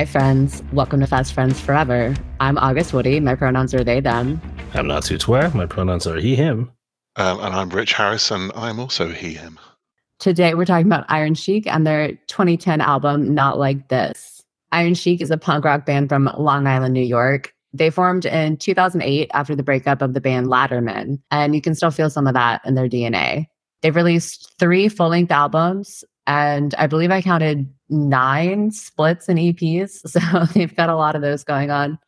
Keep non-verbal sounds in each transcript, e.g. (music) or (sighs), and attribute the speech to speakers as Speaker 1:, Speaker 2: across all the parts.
Speaker 1: Hi, friends. Welcome to Fest Friends Forever. I'm August Woody. My pronouns are they, them.
Speaker 2: I'm not too twer. My pronouns are he, him.
Speaker 3: Um, and I'm Rich Harris, and I'm also he, him.
Speaker 1: Today, we're talking about Iron Chic and their 2010 album, Not Like This. Iron Chic is a punk rock band from Long Island, New York. They formed in 2008 after the breakup of the band Latterman, and you can still feel some of that in their DNA. They've released three full length albums, and I believe I counted nine splits and EPs. (laughs) So they've got a lot of those going on.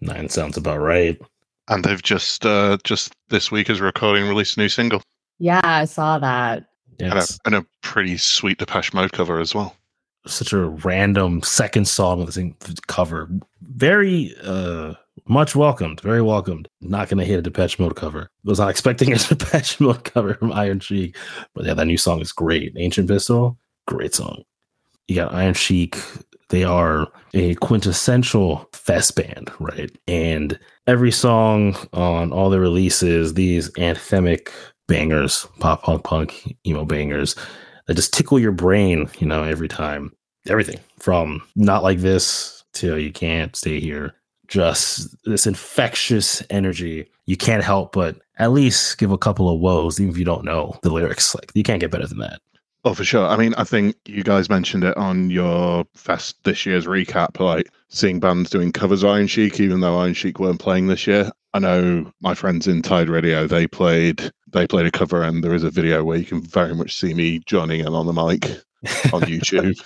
Speaker 2: Nine sounds about right.
Speaker 3: And they've just uh, just this week as recording released a new single
Speaker 1: Yeah, I saw that.
Speaker 3: and, a,
Speaker 2: Yes.
Speaker 3: and a pretty sweet Depeche Mode cover as well.
Speaker 2: Such a random second song with the same cover. Very uh much welcomed. Very welcomed. Not gonna hit a Depeche Mode cover. Was not expecting a (laughs) Depeche Mode cover from Iron Chic. But yeah, that new song is great. Ancient Pistol, great song. You got Iron Chic. They are a quintessential fest band, right? And every song on all the releases, these anthemic bangers, pop punk punk, emo bangers that just tickle your brain, you know, every time. Everything from not like this to you can't stay here. Just this infectious energy. You can't help but at least give a couple of woes, even if you don't know the lyrics. Like you can't get better than that.
Speaker 3: Oh, for sure. I mean, I think you guys mentioned it on your fest this year's recap, like seeing bands doing covers of Iron Chic, even though Iron Chic weren't playing this year. I know my friends in Tide Radio, they played they played a cover and there is a video where you can very much see me joining in on the mic on (laughs) YouTube.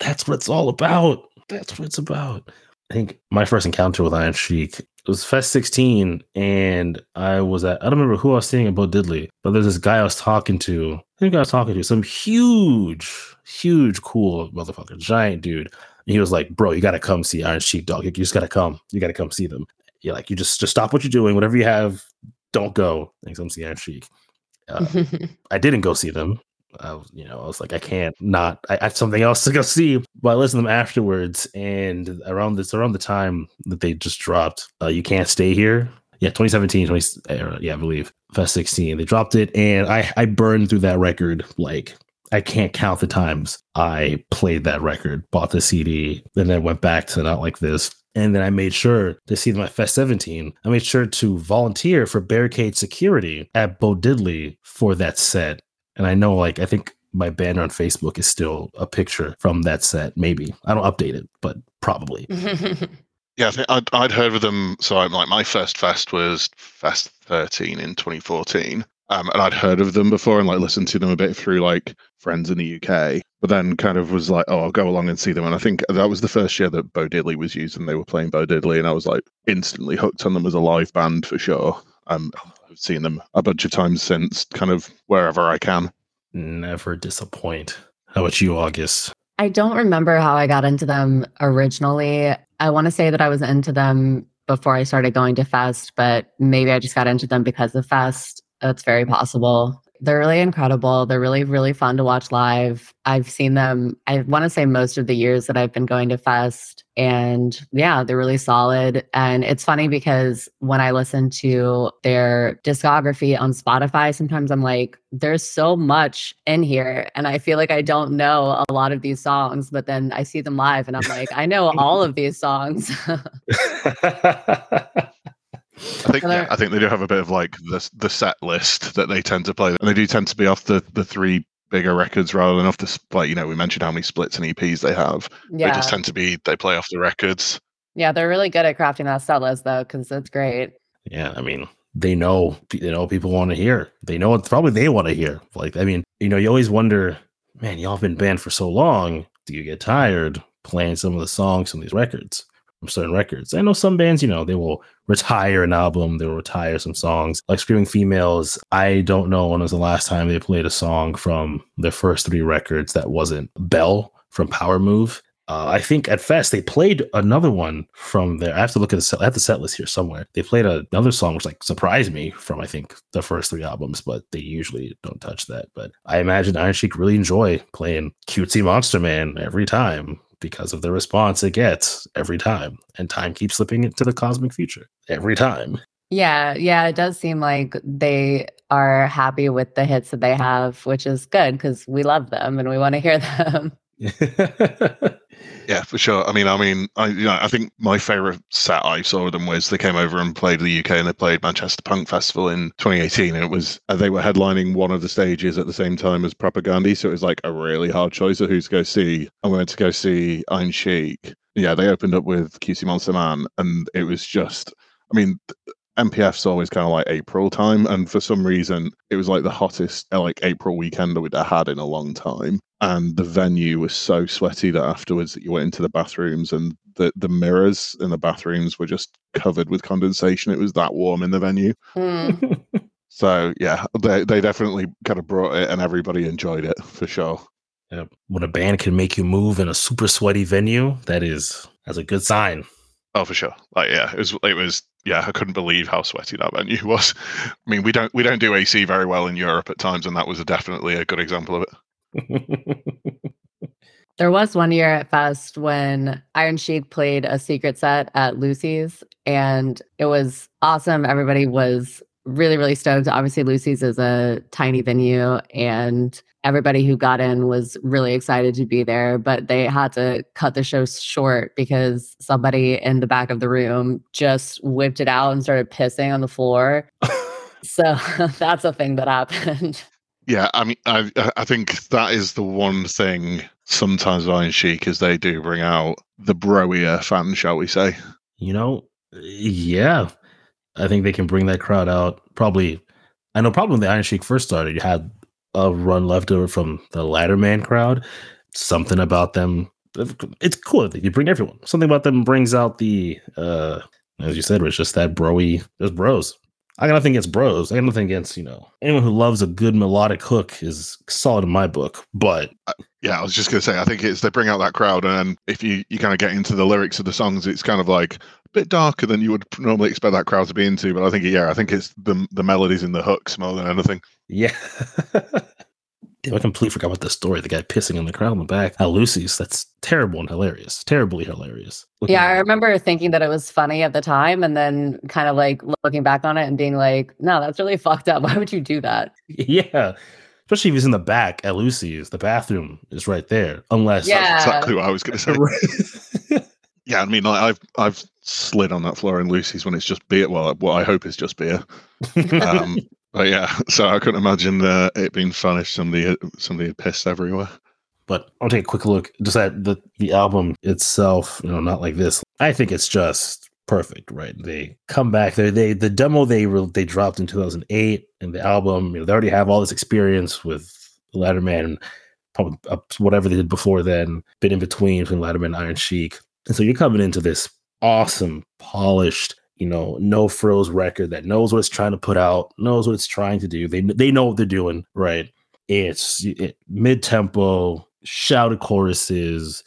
Speaker 2: That's what it's all about. That's what it's about. I think my first encounter with Iron Chic it was Fest 16, and I was at, I don't remember who I was seeing at Bo Diddley, but there's this guy I was talking to. I think I was talking to some huge, huge, cool motherfucker, giant dude. And he was like, Bro, you got to come see Iron Chic, dog. You just got to come. You got to come see them. You're like, you just, just stop what you're doing, whatever you have, don't go and come see Iron Chic. Uh, (laughs) I didn't go see them. I was, you know, I was like, I can't not. I, I have something else to go see. But I listened to them afterwards, and around this, around the time that they just dropped, uh, "You Can't Stay Here." Yeah, 2017, 20, uh, yeah, I believe Fest 16. They dropped it, and I I burned through that record like I can't count the times I played that record, bought the CD, and then went back to not like this. And then I made sure to see my Fest 17. I made sure to volunteer for barricade security at Bo Diddley for that set. And I know, like, I think my banner on Facebook is still a picture from that set. Maybe I don't update it, but probably. (laughs)
Speaker 3: Yeah, I think I'd, I'd heard of them. So I'm like, my first fest was Fest 13 in 2014. Um, and I'd heard of them before and like listened to them a bit through like friends in the UK, but then kind of was like, oh, I'll go along and see them. And I think that was the first year that Bo Diddley was used and they were playing Bo Diddley. And I was like instantly hooked on them as a live band for sure. Um, I've seen them a bunch of times since, kind of wherever I can.
Speaker 2: Never disappoint. How about you, August?
Speaker 1: I don't remember how I got into them originally. I want to say that I was into them before I started going to Fest, but maybe I just got into them because of Fest. That's very possible. They're really incredible. They're really, really fun to watch live. I've seen them, I want to say most of the years that I've been going to Fest. And yeah, they're really solid. And it's funny because when I listen to their discography on Spotify, sometimes I'm like, there's so much in here. And I feel like I don't know a lot of these songs, but then I see them live and I'm like, I know all of these songs. (laughs) (laughs) (laughs)
Speaker 3: I think yeah,
Speaker 1: they're-
Speaker 3: I think they do have a bit of like the the set list that they tend to play, and they do tend to be off the the three bigger records rather than off the sp- like you know we mentioned how many splits and EPs they have. They just tend to be they play off the records.
Speaker 1: Yeah, they're really good at crafting that set list though, because it's great.
Speaker 2: Yeah, I mean, they know they know people want to hear. They know it's probably they want to hear. Like, I mean, you know, you always wonder, man, y'all have been banned for so long. Do you get tired playing some of the songs from these records, from certain records? I know some bands, you know, they will retire an album, they will retire some songs. Like Screaming Females, I don't know when was the last time they played a song from their first three records that wasn't Bell from Power Move. Uh, I think at Fest they played another one from there. I have to look at the set, I have the set list here somewhere. They played another song which like surprised me from I think the first three albums, but they usually don't touch that. But I imagine Iron Chic really enjoy playing cutesy Monster Man every time because of the response it gets every time, and time keeps slipping into the cosmic future every time.
Speaker 1: Yeah, yeah, it does seem like they are happy with the hits that they have, which is good because we love them and we want to hear (laughs) them. (laughs)
Speaker 3: Yeah, for sure. I mean, I mean, I you know, I think my favorite set I saw them was they came over and played the UK and they played Manchester Punk Festival in 2018, and it was they were headlining one of the stages at the same time as Propagandhi, so it was like a really hard choice of who to go see. We went to go see Iron Chic. Yeah, they opened up with Cutesy Monster Man, and it was just. I mean, MPF's always kind of like April time, and for some reason, it was like the hottest uh, like April weekend that we'd had in a long time. And the venue was so sweaty that afterwards, that you went into the bathrooms and the the mirrors in the bathrooms were just covered with condensation. It was that warm in the venue.
Speaker 1: Mm. (laughs)
Speaker 3: So yeah, they they definitely kind of brought it, and everybody enjoyed it for sure.
Speaker 2: Yep. When a band can make you move in a super sweaty venue, that is that's a good sign.
Speaker 3: Oh, for sure. Like yeah, it was it was yeah, I couldn't believe how sweaty that venue (laughs) was. I mean, we don't we don't do AC very well in Europe at times, and that was definitely a good example of it. (laughs)
Speaker 1: There was one year at Fest when Iron Chic played a secret set at Lucy's, and it was awesome. Everybody was really, really stoked. Obviously, Lucy's is a tiny venue, and everybody who got in was really excited to be there. But they had to cut the show short because somebody in the back of the room just whipped it out and started pissing on the floor. (laughs) so (laughs) that's a thing that happened. (laughs)
Speaker 3: Yeah, I mean, I I think that is the one thing sometimes with Iron Chic is they do bring out the broier fan, shall we say?
Speaker 2: you know, yeah, I think they can bring that crowd out. Probably, I know. Probably when the Iron Chic first started, you had a run left over from the Latterman crowd. Something about them. It's cool you bring everyone. Something about them brings out the, uh as you said, Rich, just that broy, just bros. I got nothing against bros. I got nothing against you know anyone who loves a good melodic hook is solid in my book. But
Speaker 3: Yeah, I was just gonna say, I think it's they bring out that crowd, and if you you kind of get into the lyrics of the songs, it's kind of like bit darker than you would normally expect that crowd to be into. But I think yeah, I think it's the the melodies in the hooks more than anything.
Speaker 2: Yeah. (laughs) Damn, I completely forgot about the story. The guy pissing in the crowd in the back at Lucy's. That's terrible and hilarious. Terribly hilarious. Looking
Speaker 1: Yeah, I
Speaker 2: back.
Speaker 1: remember thinking that it was funny at the time and then kind of like looking back on it and being like, no, that's really (laughs) fucked up. Why would you do that? (laughs)
Speaker 2: Yeah. Especially if he's in the back at Lucy's. The bathroom is right there. Unless
Speaker 1: Yeah.
Speaker 3: Exactly what I was gonna say. Yeah, I mean, like, I've I've slid on that floor in Lucy's when it's just beer. Well, what I hope is just beer. Um, (laughs) but yeah, so I couldn't imagine uh, it being fun if somebody had- somebody had pissed everywhere.
Speaker 2: but I'll take a quick look just at the, the album itself, you know, not like this. I think it's just perfect, right? They come back. They they the demo they re- they dropped in 2008 and the album, you know, they already have all this experience with Latterman and probably whatever they did before then, bit in between between Latterman and Iron Chic. And so you're coming into this awesome, polished, you know, no frills record that knows what it's trying to put out, knows what it's trying to do. They they know what they're doing, right? It's it, mid tempo, shouted choruses,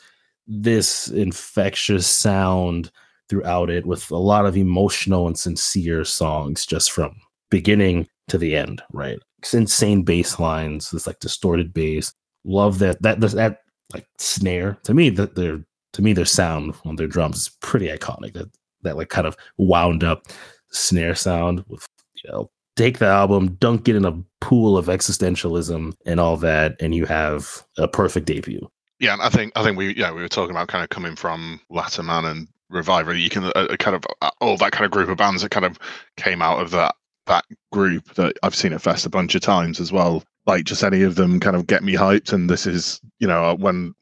Speaker 2: this infectious sound throughout it with a lot of emotional and sincere songs just from beginning to the end, right? It's insane bass lines, this like distorted bass. Love that that that, that like snare. To me, that their to me their sound on their drums is pretty iconic. That that like kind of wound up snare sound with you know take the album, dunk it in a pool of existentialism and all that, and you have a perfect debut.
Speaker 3: Yeah, I think I think we yeah we were talking about kind of coming from Latterman and RVIVR. You can uh, kind of uh, all that kind of group of bands that kind of came out of that that group that I've seen at Fest a bunch of times as well. Like just any of them kind of get me hyped. And this is you know uh, when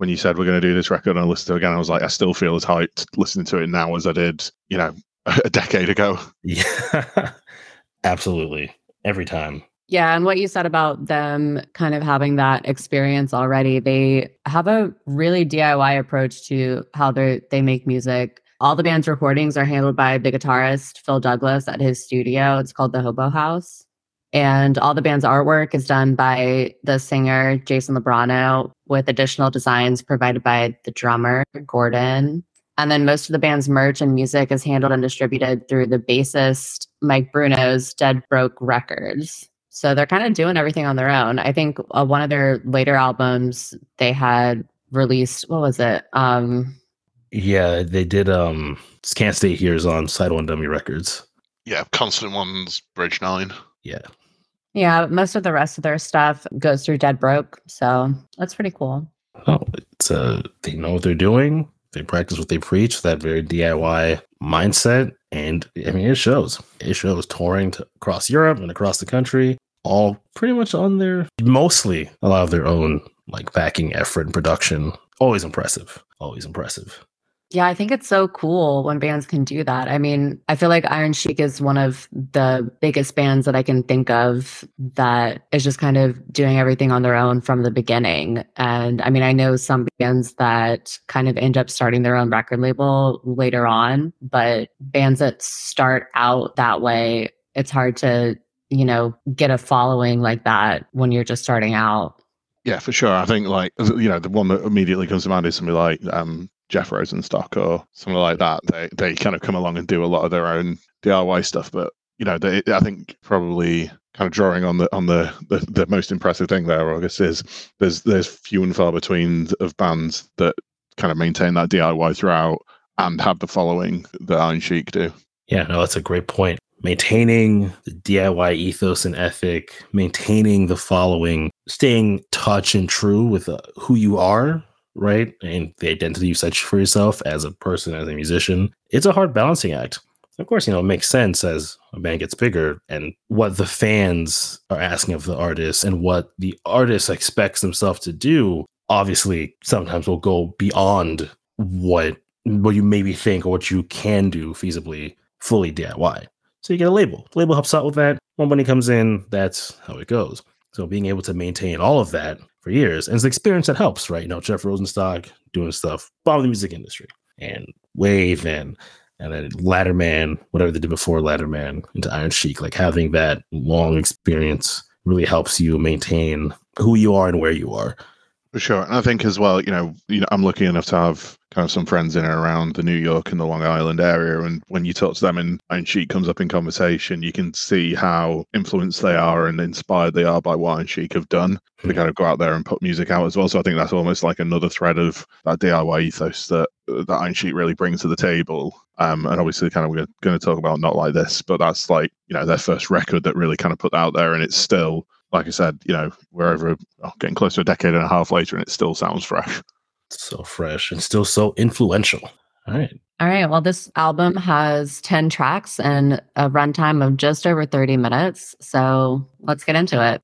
Speaker 3: when you said we're going to do this record and I listened to it again, I was like I still feel as hyped listening to it now as I did you know (laughs) a decade ago.
Speaker 2: Yeah, (laughs) absolutely. Every time.
Speaker 1: Yeah, and what you said about them kind of having that experience already, they have a really DIY approach to how they they make music. All the band's recordings are handled by the guitarist Phil Douglas at his studio. It's called the Hobo House. And all the band's artwork is done by the singer Jason Lubrano, with additional designs provided by the drummer Gordon. And then most of the band's merch and music is handled and distributed through the bassist Mike Bruno's Dead Broke Records. So they're kind of doing everything on their own. I think uh, one of their later albums they had released, what was it? Um,
Speaker 2: Yeah, they did. Um, Can't Stay Here is on Side One Dummy Records.
Speaker 3: Yeah, Constant Ones, Bridge Nine.
Speaker 1: yeah, most of the rest of their stuff goes through Dead Broke. So that's pretty cool.
Speaker 2: Oh, it's uh, they know what they're doing. They practice what they preach. That very DIY mindset, and I mean, it shows. It shows touring to, across Europe and across the country, all pretty much on their mostly a lot of their own like backing effort and production. Always impressive. Always impressive.
Speaker 1: Yeah, I think it's so cool when bands can do that. I mean, I feel like Iron Chic is one of the biggest bands that I can think of that is just kind of doing everything on their own from the beginning. And I mean, I know some bands that kind of end up starting their own record label later on, but bands that start out that way, it's hard to, you know, get a following like that when you're just starting out.
Speaker 3: Yeah, for sure. I think like you know the one that immediately comes to mind is somebody like um, Jeff Rosenstock or something like that. They they kind of come along and do a lot of their own DIY stuff, but you know, they, I think probably kind of drawing on the on the, the, the most impressive thing there, August, is there's there's few and far between of bands that kind of maintain that DIY throughout and have the following that Iron Chic do.
Speaker 2: Yeah, no, that's a great point. Maintaining the DIY ethos and ethic, maintaining the following, staying touch and true with uh, who you are right? And the identity you set for yourself as a person, as a musician, it's a hard balancing act. Of course, you know, it makes sense as a band gets bigger and what the fans are asking of the artist and what the artist expects themselves to do, obviously sometimes will go beyond what what you maybe think or what you can do feasibly fully DIY. So you get a label. The label helps out with that. When money comes in, that's how it goes. So being able to maintain all of that for years. And it's the experience that helps, right? You know, Jeff Rosenstock doing stuff, bomb the music industry and Wave and and then Latterman, whatever they did before Latterman into Iron Chic, like having that long experience really helps you maintain who you are and where you are.
Speaker 3: For sure. And I think as well, you know, you know, I'm lucky enough to have kind of some friends in and around the New York and the Long Island area. And when you talk to them and Iron Chic comes up in conversation, you can see how influenced they are and inspired they are by what Iron Chic have done mm-hmm. hmm. kind of go out there and put music out as well. So I think that's almost like another thread of that DIY ethos that that Iron Chic really brings to the table. Um, and obviously, kind of we're going to talk about not like this, but that's like you know their first record that really kind of put out there, and it's still like I said, you know, we're over oh, getting close to a decade and a half later, and it still sounds fresh.
Speaker 2: So fresh and still so influential. All right.
Speaker 1: All right. Well, this album has 10 tracks and a runtime of just over 30 minutes. So let's get into it.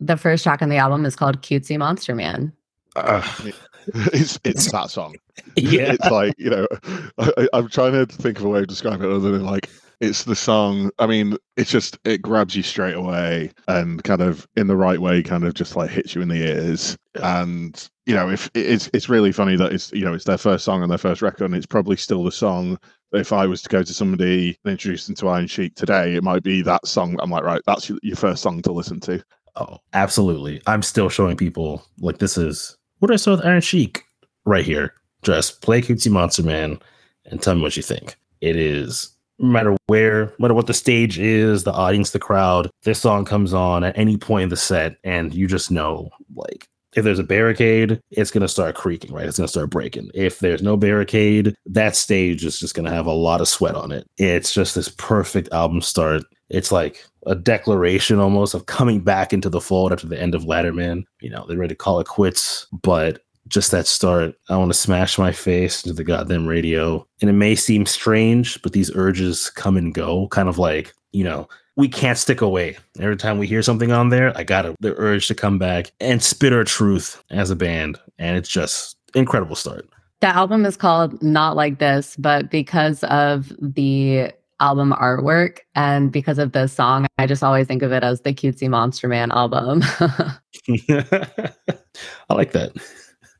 Speaker 1: The first track on the album is called Cutesy Monster Man. Uh, (laughs)
Speaker 3: it's it's that song. (laughs) Yeah. It's like, you know, I, I'm trying to think of a way of describing it other than like it's the song. I mean, it's just it grabs you straight away and kind of in the right way, kind of just like hits you in the ears. And you know, if it's it's really funny that it's you know it's their first song on their first record, and it's probably still the song. If I was to go to somebody and introduce them to Iron Chic today, it might be that song. I'm like, right, that's your, first song to listen to.
Speaker 2: Oh, absolutely. I'm still showing people like this is what I saw with Iron Chic right here. Just play Cutesy Monster Man and tell me what you think. It is no matter where, no matter what the stage is, the audience, the crowd, this song comes on at any point in the set, and you just know, like, if there's a barricade, it's going to start creaking, right? It's going to start breaking. If there's no barricade, that stage is just going to have a lot of sweat on it. It's just this perfect album start. It's like a declaration almost of coming back into the fold after the end of Latterman. You know, they're ready to call it quits, but just that start, I want to smash my face into the goddamn radio. And it may seem strange, but these urges come and go, kind of like, you know, we can't stick away. Every time we hear something on there, I got the urge to come back and spit our truth as a band. And it's just incredible start.
Speaker 1: The album is called Not Like This, but because of the album artwork and because of this song, I just always think of it as the Cutesy Monster Man album. (laughs) (laughs)
Speaker 2: I like that.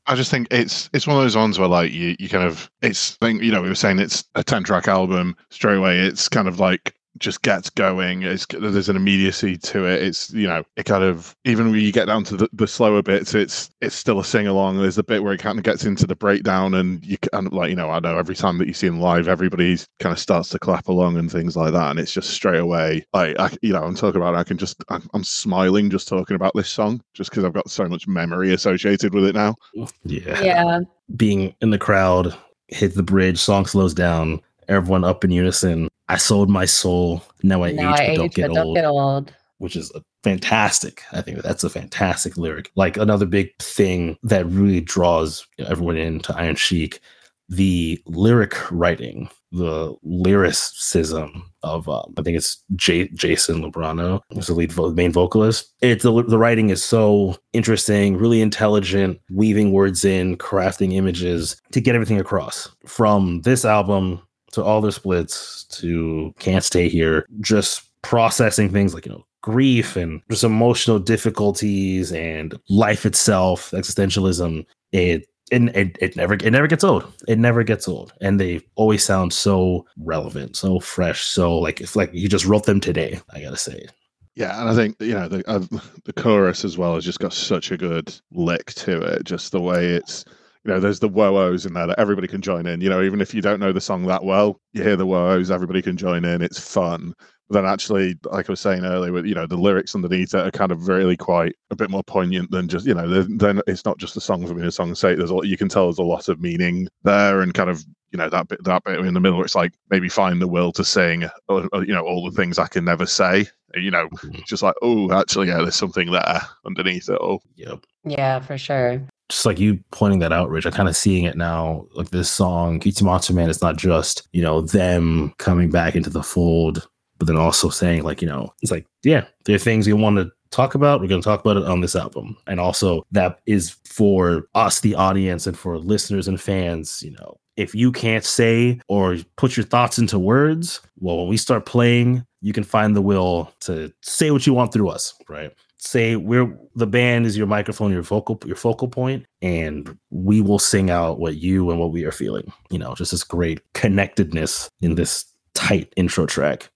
Speaker 3: I just think it's it's one of those ones where like you you kind of it's think you know we were saying it's a ten track album straight away. It's kind of like just gets going. It's, there's an immediacy to it. It's you know it kind of even when you get down to the, the slower bits, it's it's still a sing along. There's a bit where it kind of gets into the breakdown, and you kind of like you know I know every time that you see him live, everybody kind of starts to clap along and things like that, and it's just straight away. Like I, you know I'm talking about. I can just I'm, I'm smiling just talking about this song just because I've got so much memory associated with it now.
Speaker 2: Yeah.
Speaker 1: Yeah.
Speaker 2: Being in the crowd, hit the bridge, song slows down, everyone up in unison I sold my soul. Now I now age, I but, age don't, get but don't get old. which is a fantastic. I think that's a fantastic lyric. Like another big thing that really draws everyone into Iron Chic, the lyric writing, the lyricism of um, I think it's J- Jason Lubrano, who's the lead vo- main vocalist. It's the, the writing is so interesting, really intelligent, weaving words in, crafting images to get everything across. From this album to all their splits to Can't Stay Here, just processing things like you know grief and just emotional difficulties and life itself, existentialism. It it, it, it never it never gets old. It never gets old, and they always sound so relevant, so fresh, so like if like you just wrote them today. I gotta say.
Speaker 3: Yeah, and I think you know the uh, the chorus as well has just got such a good lick to it. Just the way it's you know, there's the whoa-ohs in there that everybody can join in. You know, even if you don't know the song that well, you hear the whoa-ohs, everybody can join in. It's fun. But then actually, like I was saying earlier, with you know the lyrics underneath it are kind of really quite a bit more poignant than just you know. Then it's not just the song for being a song's sake. There's a, you can tell there's a lot of meaning there, and kind of you know that bit that bit in the middle where it's like maybe find the will to sing, or, or, you know, all the things I can never say. You know, mm-hmm. just like oh, actually, yeah, there's something there underneath it all.
Speaker 2: Yep.
Speaker 1: Yeah, for sure
Speaker 2: just like you pointing that out, Rich, I'm kind of seeing it now. Like this song, Monster Man, it's not just, you know, them coming back into the fold, but then also saying, like, you know, it's like, yeah, there are things you want to talk about. We're going to talk about it on this album. And also, that is for us, the audience, and for listeners and fans, you know, if you can't say or put your thoughts into words, well, when we start playing, you can find the will to say what you want through us, right? Say we're the band is your microphone, your vocal, your focal point, and we will sing out what you and what we are feeling. You know, just this great connectedness in this tight intro track.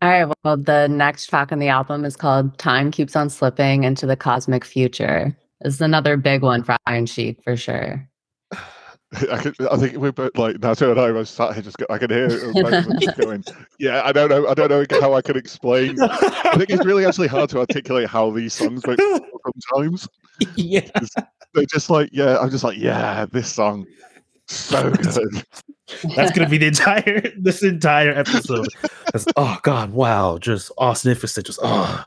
Speaker 1: All right. Well, the next track on the album is called Time Keeps on Slipping into the Cosmic Future. This is another big one for Iron Chic for sure. (laughs)
Speaker 3: I, could, I think we're both like Natu and I was sat here just go, I can hear just going, (laughs) yeah, I don't know, I don't know how I can explain. I think it's really actually hard to articulate how these songs make sometimes. (laughs)
Speaker 2: Yeah,
Speaker 3: they're just like, yeah, I'm just like, yeah, this song so good.
Speaker 2: That's gonna be the entire this entire episode. oh god, wow, just awesomeness, just oh.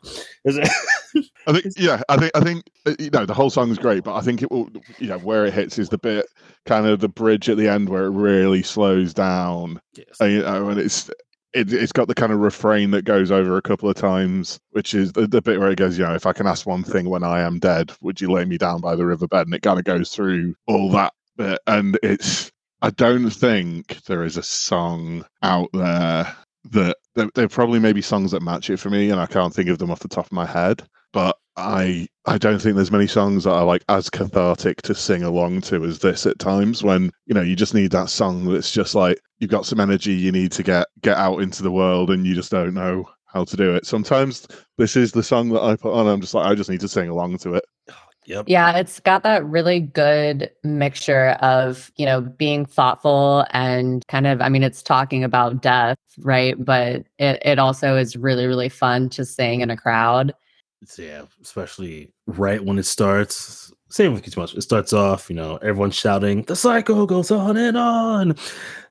Speaker 3: I think yeah, I think I think uh, you know the whole song is great, but I think it will you know where it hits is the bit kind of the bridge at the end where it really slows down. Yes. And, you know, and it's it, has got the kind of refrain that goes over a couple of times, which is the, the, bit where it goes, you know, if I can ask one thing when I am dead, would you lay me down by the riverbed? And it kind of goes through all that bit. And it's, I don't think there is a song out there that there, there probably may be songs that match it for me, and I can't think of them off the top of my head. But I I don't think there's many songs that are like as cathartic to sing along to as this at times when you know you just need that song that's just like you've got some energy you need to get get out into the world and you just don't know how to do it. Sometimes this is the song that I put on. I'm just like I just need to sing along to it. (sighs)
Speaker 2: Yep.
Speaker 1: Yeah, it's got that really good mixture of, you know, being thoughtful and kind of, I mean, it's talking about death, right? But it, it also is really, really fun to sing in a crowd.
Speaker 2: It's, yeah, especially right when it starts. Same with much. It starts off, you know, everyone's shouting, the cycle goes on and on.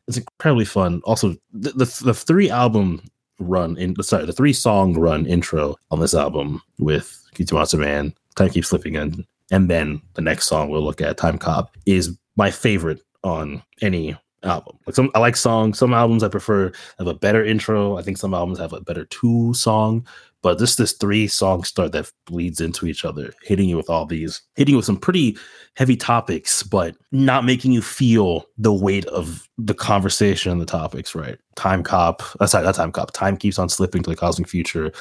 Speaker 2: It's incredibly fun. Also, the, the, the three album run in sorry, the three song run intro on this album with Monster Man Time keeps slipping in. And then the next song we'll look at, Time Cop, is my favorite on any album. Like some I like songs. Some albums I prefer have a better intro. I think some albums have a better two song. But this this three song start that bleeds into each other, hitting you with all these, hitting you with some pretty heavy topics, but not making you feel the weight of the conversation and the topics, right? Time cop, aside that time cop, time keeps on slipping to the cosmic future,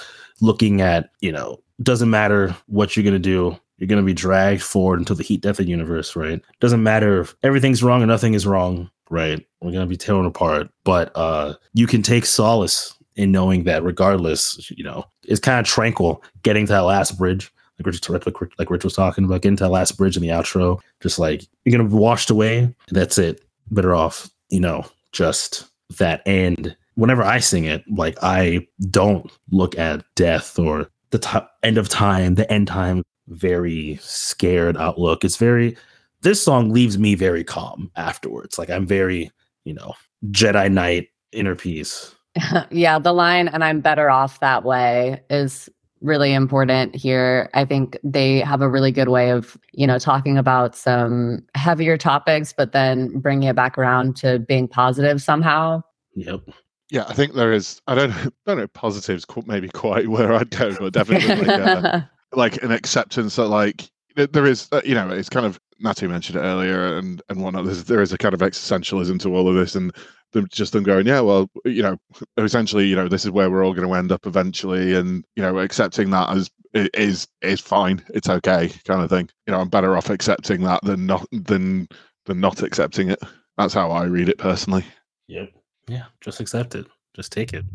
Speaker 2: looking at, you know, doesn't matter what you're gonna do. You're gonna be dragged forward into the heat death of the universe, right? Doesn't matter if everything's wrong or nothing is wrong, right? We're gonna be torn apart. But uh you can take solace in knowing that regardless, you know, it's kind of tranquil getting to that last bridge. Like Rich, like, like Rich was talking about, getting to that last bridge in the outro, just like you're gonna be washed away. That's it. Better off, you know, just that end whenever I sing it, like I don't look at death or the t- end of time, the end time, very scared outlook. It's very, this song leaves me very calm afterwards. Like I'm very, you know, Jedi Knight inner peace. (laughs)
Speaker 1: yeah, the line, and I'm better off that way, is really important here. I think they have a really good way of, you know, talking about some heavier topics, but then bringing it back around to being positive somehow.
Speaker 2: Yep.
Speaker 3: Yeah, I think there is. I don't, I (laughs) don't know. Positives qu- maybe quite (laughs) where I'd go, but definitely like, uh, like an acceptance that like there is. Uh, you know, it's kind of Natu mentioned it earlier and and whatnot. There's, there is a kind of existentialism to all of this, and them just them going, yeah, well, you know, essentially, you know, this is where we're all going to end up eventually, and you know, accepting that as is is fine. It's okay, kind of thing. You know, I'm better off accepting that than not than than not accepting it. That's how I read it personally.
Speaker 2: Yep. Yeah. Just accept it. Just take it.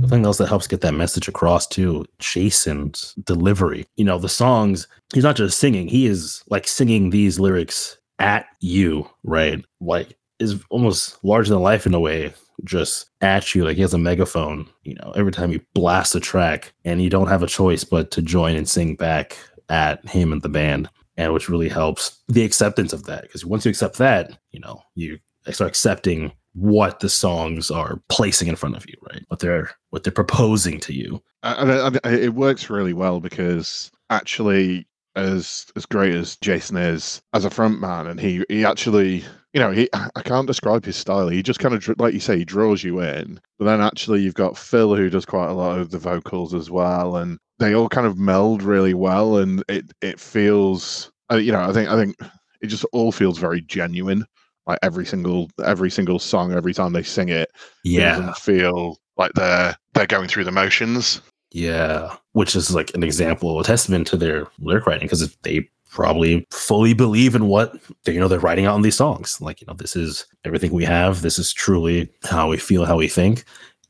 Speaker 2: The thing else that helps get that message across too, Jason's delivery. You know, the songs, he's not just singing, he is like singing these lyrics at you, right? Like is almost larger than life in a way, just at you. Like he has a megaphone, you know, every time you blast a track and you don't have a choice but to join and sing back at him and the band. And which really helps the acceptance of that. Because once you accept that, you know, you start accepting what the songs are placing in front of you, right? What they're what they're proposing to you.
Speaker 3: And I- I- it works really well because actually, as as great as Jason is as a frontman, and he he actually, you know, he (sighs) I can't describe his style. He just kind of like you say, he draws you in. But then actually, you've got Phil who does quite a lot of the vocals as well, and they all kind of meld really well, and it it feels, uh, you know, I think I think it just all feels very genuine. Like every single every single song, every time they sing it, it
Speaker 2: Yeah.
Speaker 3: doesn't feel like they're they're going through the motions.
Speaker 2: Yeah. Which is like an example, a testament to their lyric writing, because they probably fully believe in what they you know they're writing out in these songs. Like, you know, this is everything we have. This is truly how we feel, how we think.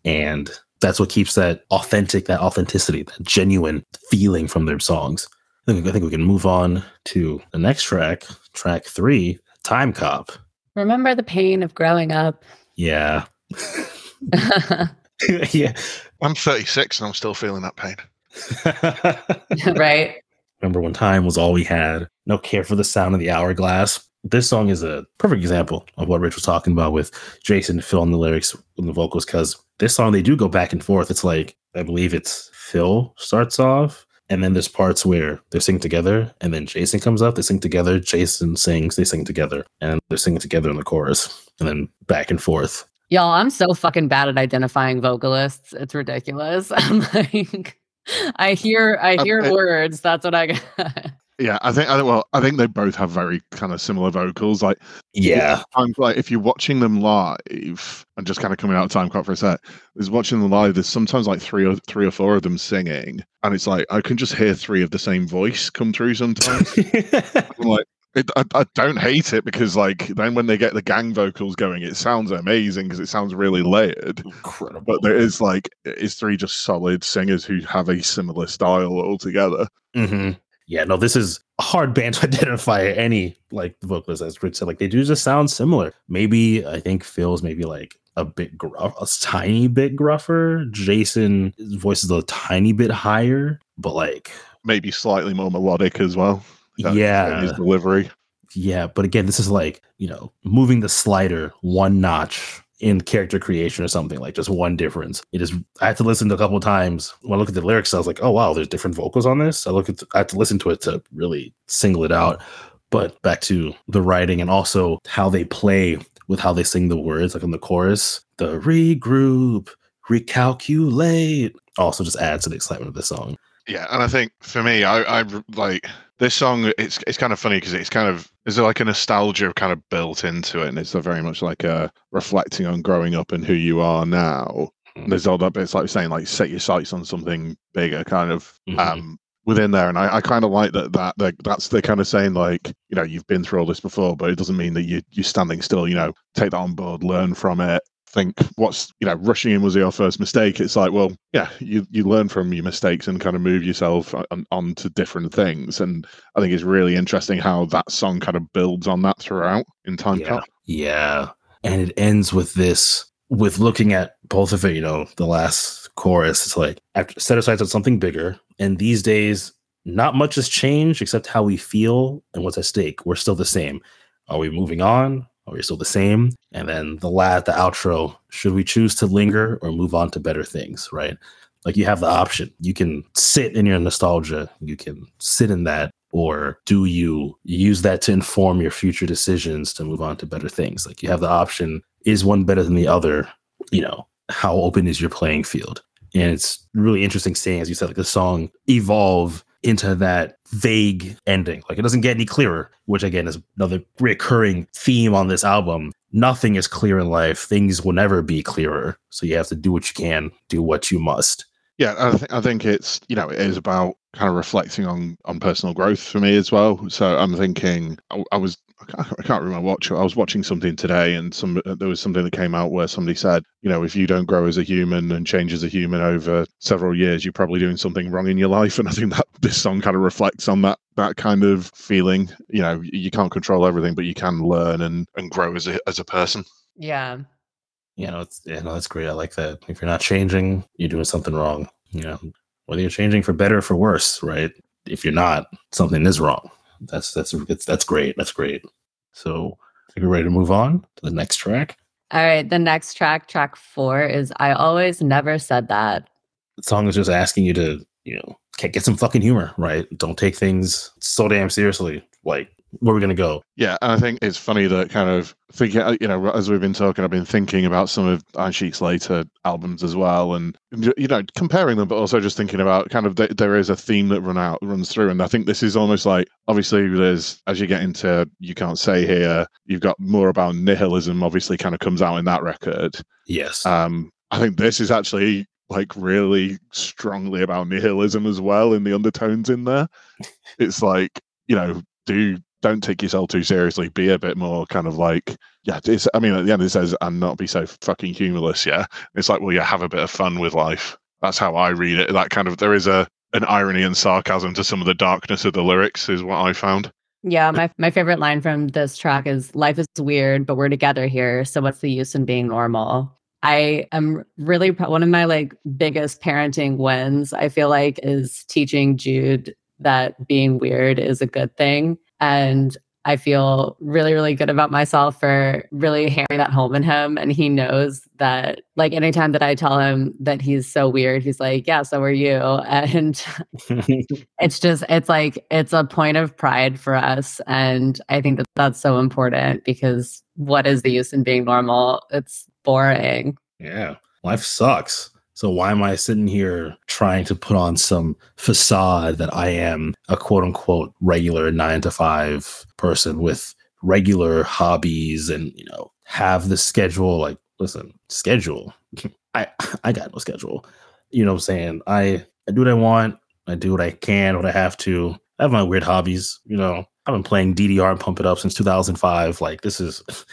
Speaker 2: And that's what keeps that authentic, that authenticity, that genuine feeling from their songs. I think, I think we can move on to the next track, track three, Time Cop.
Speaker 1: Remember the pain of growing up.
Speaker 2: Yeah. (laughs) (laughs) yeah.
Speaker 3: I'm 36 and I'm still feeling that pain. (laughs)
Speaker 1: right?
Speaker 2: Remember when time was all we had? No care for the sound of the hourglass. This song is a perfect example of what Rich was talking about with Jason filling the lyrics and the vocals because this song they do go back and forth. It's like I believe it's Phil starts off, and then there's parts where they're singing together, and then Jason comes up, they sing together, Jason sings, they sing together, and they're singing together in the chorus, and then back and forth.
Speaker 1: Y'all, I'm so fucking bad at identifying vocalists. It's ridiculous. (laughs) I'm like, I hear, I
Speaker 3: Um,
Speaker 1: hear
Speaker 3: it-
Speaker 1: words. That's what I got. (laughs)
Speaker 3: Yeah, I think I think well, I think they both have very kind of similar vocals. Like
Speaker 2: Yeah.
Speaker 3: I'm like if you're watching them live, and just kind of coming out of time cop for a sec, is watching them live. There's sometimes like three or three or four of them singing, and it's like I can just hear three of the same voice come through sometimes. (laughs) I'm like, it, I, I don't hate it because like then when they get the gang vocals going, it sounds amazing because it sounds really layered.
Speaker 2: Incredible.
Speaker 3: But there is like it's three just solid singers who have a similar style altogether.
Speaker 2: hmm Yeah, no, this is a hard band to (laughs) identify any like the vocalists as Rich said. Like they do just sound similar. Maybe I think Phil's maybe like a bit gruff, a tiny bit gruffer. Jason his voice is a tiny bit higher, but like
Speaker 3: Maybe slightly more melodic as well.
Speaker 2: yeah,
Speaker 3: his delivery.
Speaker 2: yeah. But again, this is like you know moving the slider one notch in character creation or something like just one difference. It is. I had to listen to a couple times when I look at the lyrics. I was like, oh wow, there's different vocals on this. I look at. I had to listen to it to really single it out. But back to the writing and also how they play with how they sing the words, like in the chorus, the regroup, recalculate, also just adds to the excitement of the song.
Speaker 3: Yeah, and I think for me, I, I like this song. It's it's kind of funny because it's kind of there's like a nostalgia kind of built into it, and it's very much like a reflecting on growing up and who you are now. And there's all that bits like saying like set your sights on something bigger, kind of
Speaker 2: Mhm.
Speaker 3: um within there. And I, I kind of like that that that that's the kind of saying like you know you've been through all this before, but it doesn't mean that you you're standing still. You know, take that on board, learn from it. Think what's you know rushing in was your first mistake. It's like well yeah you you learn from your mistakes and kind of move yourself on, on to different things. And I think it's really interesting how that song kind of builds on that throughout in time.
Speaker 2: Yeah. Yeah. And it ends with this with looking at both of it, you know, the last chorus, it's like after set aside on something bigger. And these days, not much has changed except how we feel and what's at stake. We're still the same. Are we moving on? Are we still the same? And then the last, the outro, should we choose to linger or move on to better things? Right. Like you have the option. You can sit in your nostalgia. You can sit in that or do you use that to inform your future decisions to move on to better things like you have the option is one better than the other you know how open is your playing field and it's really interesting seeing as you said like the song evolve into that vague ending. Like it doesn't get any clearer which again is another recurring theme on this album. Nothing is clear in life. Things will never be clearer. So you have to do what you can do what you must.
Speaker 3: Yeah, I, th- I think it's you know it is about kind of reflecting on on personal growth for me as well. So I'm thinking I, I was I can't remember what I was watching something today, and some uh, there was something that came out where somebody said, you know, if you don't grow as a human and change as a human over several years, you're probably doing something wrong in your life. (laughs) And I think that this song kind of reflects on that that kind of feeling. You know, you can't control everything, but you can learn and and grow as a as a person.
Speaker 1: Yeah,
Speaker 2: you know, it's yeah, no, that's great. I like that. If you're not changing, you're doing something wrong. You know, whether you're changing for better or for worse, right? If you're not, something is wrong. That's that's that's, that's great. That's great. So I think we're ready to move on to the next track.
Speaker 1: All right, the next track, track four, is I always never said that.
Speaker 2: The song is just asking you to, you know, get some fucking humor, right? Don't take things so damn seriously. Like where we're going to go.
Speaker 3: Yeah, and I think it's funny that kind of thinking, uh, you know, as we've been talking, I've been thinking about some of Iron Chic's later albums as well, and you know, comparing them, but also just thinking about kind of the, there is a theme that run out runs through, and I think this is almost like obviously there's as you get into you can't say here, you've got more about nihilism. Obviously, kind of comes out in that record.
Speaker 2: Yes.
Speaker 3: Um, I think this is actually like really strongly about nihilism as well in the undertones in there. it's like you know do don't take yourself too seriously. Be a bit more kind of like, yeah. It's, I mean, at the end it says, and not be so fucking humorless. Yeah, it's like, well, yeah, have a bit of fun with life. That's how I read it. That kind of there is a an irony and sarcasm to some of the darkness of the lyrics, is what I found.
Speaker 1: Yeah, my my favorite line from this track is "Life is weird, but we're together here. So what's the use in being normal?" I am really one of my like biggest parenting wins. I feel like is teaching Jude that being weird is a good thing and I feel really, really good about myself for really hammering that home in him. And he knows that, like, anytime that I tell him that he's so weird, he's like, Yeah, so are you. (laughs) And (laughs) it's just, it's like, it's a point of pride for us. And I think that that's so important because what is the use in being normal? It's boring.
Speaker 2: Yeah. Life sucks. So why am I sitting here trying to put on some facade that I am a quote unquote regular nine to five person with regular hobbies and you know have the schedule? Like listen schedule. (laughs) I I got no schedule. You know what I'm saying? I I do what I want. I do what I can what I have to. I have my weird hobbies you know. I've been playing DDR and pump it up since 2005 like this is (laughs)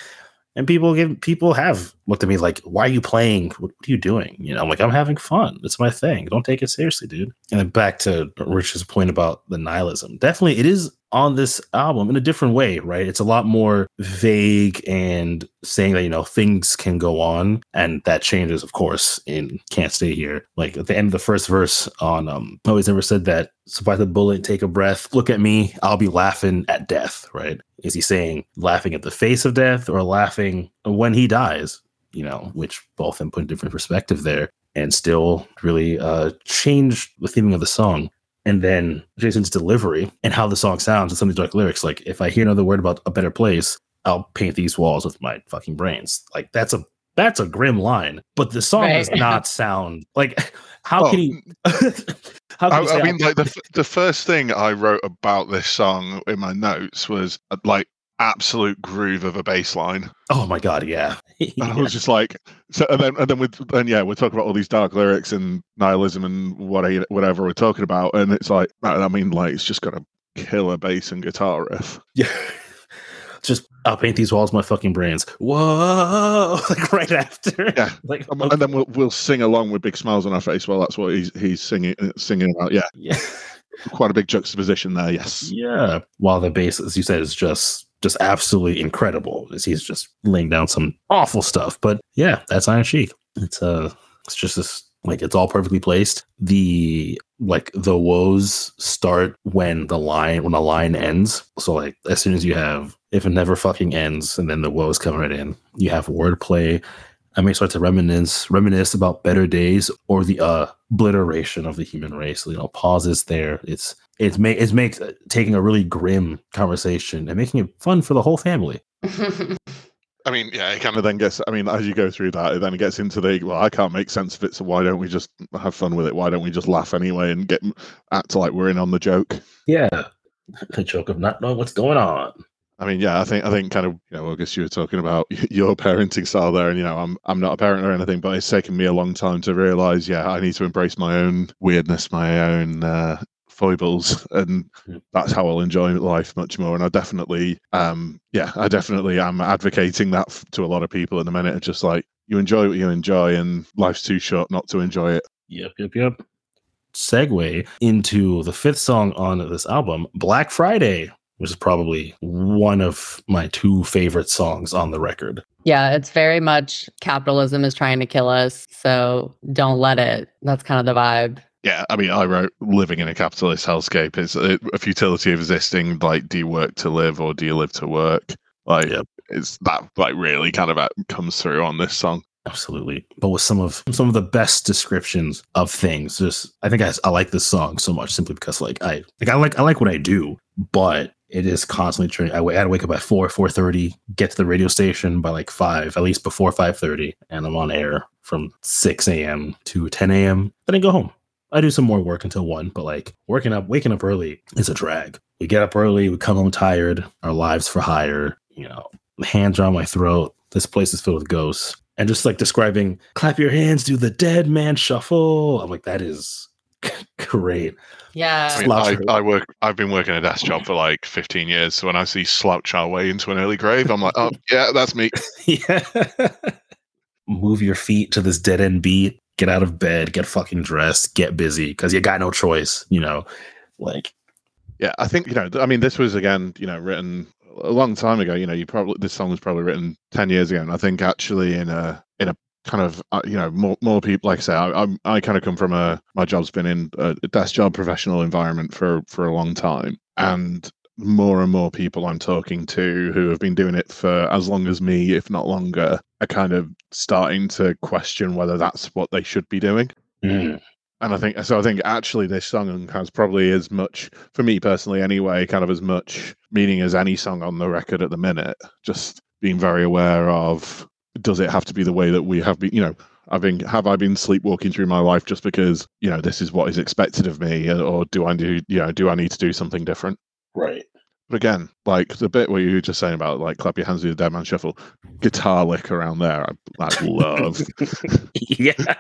Speaker 2: and people give people have looked at me like, "Why are you playing? What, are you doing?" You know, I'm like, "I'm having fun. It's my thing. Don't take it seriously, dude." And then back to Rich's point about the nihilism. Definitely, it is on this album in a different way, right? It's a lot more vague and saying that, you know, things can go on. And that changes, of course, in Can't Stay Here. Like at the end of the first verse on um Always Never Said That, survive the bullet, take a breath, look at me, I'll be laughing at death, right? Is he saying laughing at the face of death or laughing when he dies? You know, which both them put in different perspective there and still really uh change the theming of the song and then Jason's delivery and how the song sounds and some of these dark lyrics. Like, if I hear another word about a better place, I'll paint these walls with my fucking brains. Like, that's a that's a grim line. But the song right. does not sound like (laughs) (laughs) how can he?
Speaker 3: how can I, I mean, like the the first thing I wrote about this song in my notes was uh, like absolute groove of a bass line.
Speaker 2: Oh my god, yeah. (laughs)
Speaker 3: yeah. I was just like, so, and then and then with and yeah, we're talking about all these dark lyrics and nihilism and what whatever we're talking about, and it's like, I mean, like it's just got a killer bass and guitar riff.
Speaker 2: Yeah. (laughs) just I'll paint these walls my fucking brains. Whoa! (laughs) Like right after.
Speaker 3: Yeah.
Speaker 2: like um,
Speaker 3: okay. and then we'll we'll sing along with big smiles on our face. Well, that's what he's he's singing singing about. Yeah.
Speaker 2: Yeah.
Speaker 3: Quite a big juxtaposition there. Yes.
Speaker 2: Yeah. While the bass, as you said, is just just absolutely incredible he's just laying down some awful stuff. But yeah, that's Iron Chic. It's uh it's just this like it's all perfectly placed. The like the woes start when the line when the line ends. So like as soon as you have if it never fucking ends and then the woes come right in, you have wordplay I may start to reminisce reminisce about better days or the uh, obliteration of the human race. You know, pauses there. It's it's make it's makes uh, taking a really grim conversation and making it fun for the whole family. (laughs)
Speaker 3: I mean, yeah, it kind of then gets. I mean, as you go through that, it then gets into the well. I can't make sense of it, so why don't we just have fun with it? Why don't we just laugh anyway and get act like we're in on the joke?
Speaker 2: Yeah, (laughs) the joke of not knowing what's going on.
Speaker 3: I mean, yeah, I think I think kind of you know, August, you were talking about (laughs) your parenting style there, and you know, I'm I'm not a parent or anything, but it's taken me a long time to realize, yeah, I need to embrace my own weirdness, my own uh, foibles, and that's how I'll enjoy life much more. And I definitely, um, yeah, I definitely am advocating that f- to a lot of people in the minute. It's just like you enjoy what you enjoy, and life's too short not to enjoy it.
Speaker 2: Yep, yep, yep. Segue into the fifth song on this album, Black Friday, which is probably one of my two favorite songs on the record.
Speaker 1: Yeah, it's very much capitalism is trying to kill us. So don't let it. That's kind of the vibe.
Speaker 3: Yeah, I mean, I wrote living in a capitalist hellscape is a, a futility of existing. Like, do you work to live or do you live to work? Like,
Speaker 2: Yep.
Speaker 3: it's that like really kind of uh, comes through on this song.
Speaker 2: Absolutely. But with some of some of the best descriptions of things. Just I think I, I like this song so much simply because like I like I like I like what I do, but it is constantly training. I, I had to wake up at four, four thirty, get to the radio station by like five, at least before five thirty, and I'm on air from six a.m. to ten a.m. Then I go home. I do some more work until one, but like working up, waking up early is a drag. We get up early, we come home tired, our lives for hire, you know, hands around my throat. This place is filled with ghosts. And just like describing, clap your hands, do the dead man shuffle. I'm like, that is (laughs) great.
Speaker 1: Yeah.
Speaker 3: I mean,
Speaker 2: Slouch
Speaker 3: I,
Speaker 2: away.
Speaker 3: I work. I've been working a desk job for like 15 years. So when I see slouch our way into an early grave, I'm like, oh yeah, that's me. (laughs)
Speaker 2: yeah. Move your feet to this dead end beat. Get out of bed. Get fucking dressed. Get busy because you got no choice. You know, like
Speaker 3: Yeah, I think you know. I mean, this was again, you know, written a long time ago. You know, you probably this song was probably written 10 years ago, and I think actually in a in a kind of uh, you know more more people like I say I I'm, I kind of come from a my job's been in a desk job professional environment for for a long time and more and more people I'm talking to who have been doing it for as long as me if not longer are kind of starting to question whether that's what they should be doing
Speaker 2: mm,
Speaker 3: and I think so. I think actually this song has probably as much, for me personally, anyway, kind of as much meaning as any song on the record at the minute. Just being very aware of does it have to be the way that we have been, you know, I've been have I been sleepwalking through my life just because you know this is what is expected of me, or do I do you know do I need to do something different?
Speaker 2: Right.
Speaker 3: But again, like the bit where you were just saying about like clap your hands do the dead man shuffle, guitar lick around there, I, I love. (laughs)
Speaker 2: yeah.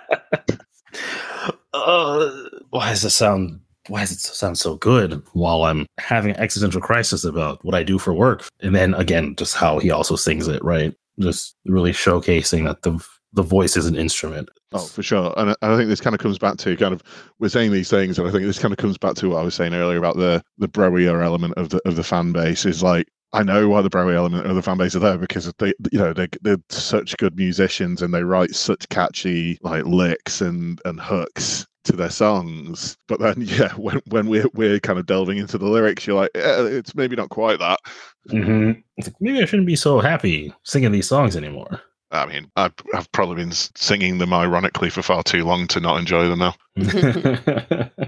Speaker 2: Uh, why does it sound? Why does it sound so good while I'm having an existential crisis about what I do for work? And then again, just how he also sings it, right? Just really showcasing that the the voice is an instrument.
Speaker 3: Oh, for sure. And I, think this kind of comes back to kind of we're saying these things, and I think this kind of comes back to what I was saying earlier about the the Browier element of the of the fan base is like I know why the Browier element of the fan base are there because they you know they they're such good musicians and they write such catchy like licks and and hooks to their songs. But then (laughs) yeah, when when we're we're kind of delving into the lyrics, you're like, yeah, it's maybe not quite that.
Speaker 2: Mm-hmm. It's like, maybe I shouldn't be so happy singing these songs anymore.
Speaker 3: I mean, I've, I've probably been singing them ironically for far too long to not enjoy them now. (laughs)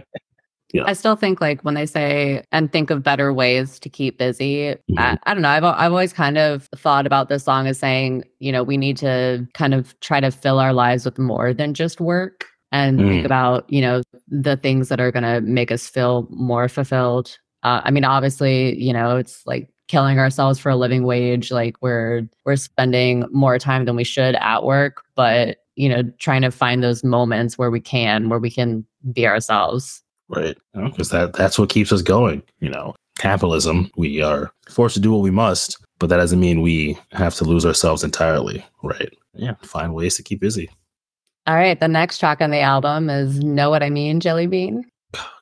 Speaker 1: I still think like when they say and think of better ways to keep busy. I,
Speaker 2: Mhm.
Speaker 1: I don't know. I've I've always kind of thought about this song as saying, you know, we need to kind of try to fill our lives with more than just work and think
Speaker 2: Mm.
Speaker 1: about, you know, the things that are going to make us feel more fulfilled. Uh, I mean, obviously, you know, it's like killing ourselves for a living wage. Like we're we're spending more time than we should at work, but you know, trying to find those moments where we can, where we can be ourselves.
Speaker 2: right because that that's what keeps us going you know capitalism we are forced to do what we must but that doesn't mean we have to lose ourselves entirely right yeah find ways to keep busy
Speaker 1: All right, the next track on the album is "Know What I Mean, Jelly Bean."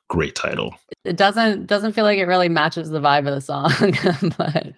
Speaker 2: Great title.
Speaker 1: It doesn't doesn't feel like it really matches the vibe of the song, (laughs) but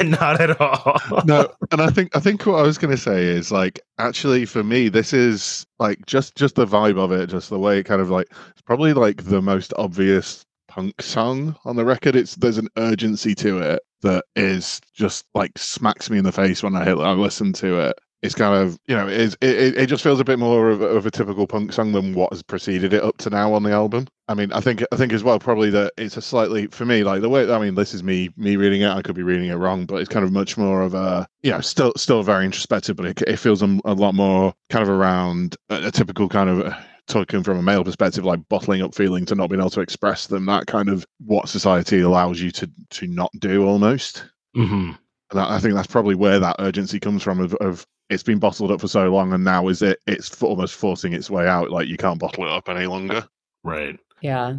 Speaker 1: (laughs)
Speaker 2: not at all.
Speaker 3: No and i think i think what i was going to say is like actually for me this is like just just the vibe of it just the way it kind of like it's probably like the most obvious punk song on the record. It's there's an urgency to it that is just like smacks me in the face when i, hit, I listen to it it's kind of you know it, it it just feels a bit more of, of a typical punk song than what has preceded it up to now on the album. I mean, I think I think as well probably that it's a slightly for me like the way I mean this is me me reading it. I could be reading it wrong, but it's kind of much more of a you know still still very introspective, but it, it feels a, a lot more kind of around a, a typical kind of. talking from a male perspective, like bottling up feelings and not being able to express them, that kind of what society allows you to to not do almost.
Speaker 2: Mm-hmm.
Speaker 3: And I think that's probably where that urgency comes from of, of it's been bottled up for so long, and now is it? It's almost forcing its way out. Like you can't bottle it up any longer.
Speaker 2: Right.
Speaker 1: Yeah.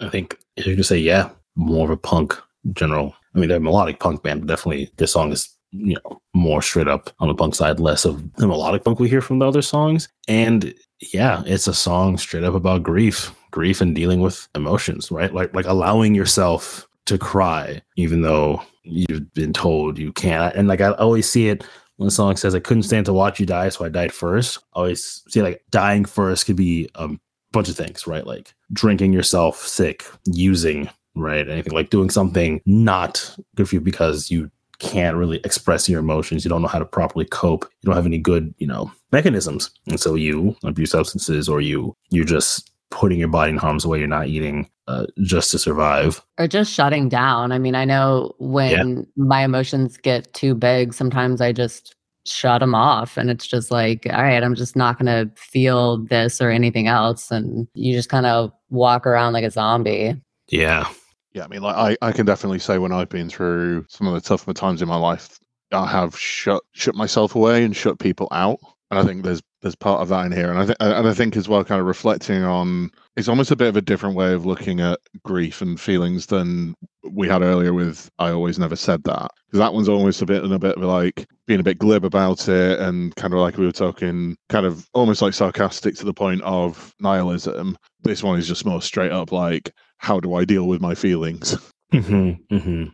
Speaker 2: I think you could say, yeah, more of a punk general. I mean, they're a melodic punk band, but definitely this song is, you know, more straight up on the punk side, less of the melodic punk we hear from the other songs. And yeah, it's a song straight up about grief, grief and dealing with emotions, right? Like like allowing yourself to cry, even though you've been told you can't. And like I always see it when the song says, I couldn't stand to watch you die, so I died first. Always see like dying first could be a bunch of things, right? Like drinking yourself sick, using, right? Anything like doing something not good for you because you can't really express your emotions. You don't know how to properly cope. You don't have any good, you know, mechanisms. And so you abuse substances or you you're just putting your body in harm's way. You're not eating uh, just to survive.
Speaker 1: Or just shutting down. I mean, I know when yeah. my emotions get too big, sometimes I just shut them off and it's just like all right i'm just not going to feel this or anything else and you just kind of walk around like a zombie
Speaker 2: yeah
Speaker 3: yeah i mean like I, I can definitely say when i've been through some of the tougher times in my life i have shut shut myself away and shut people out and I think there's there's part of that in here, and I think and I think as well, kind of reflecting on it's almost a bit of a different way of looking at grief and feelings than we had earlier with I always never said that because that one's almost a bit and a bit of like being a bit glib about it and kind of like we were talking, kind of almost like sarcastic to the point of nihilism. This one is just more straight up like, how do I deal with my feelings?
Speaker 2: Mm-hmm, mm-hmm.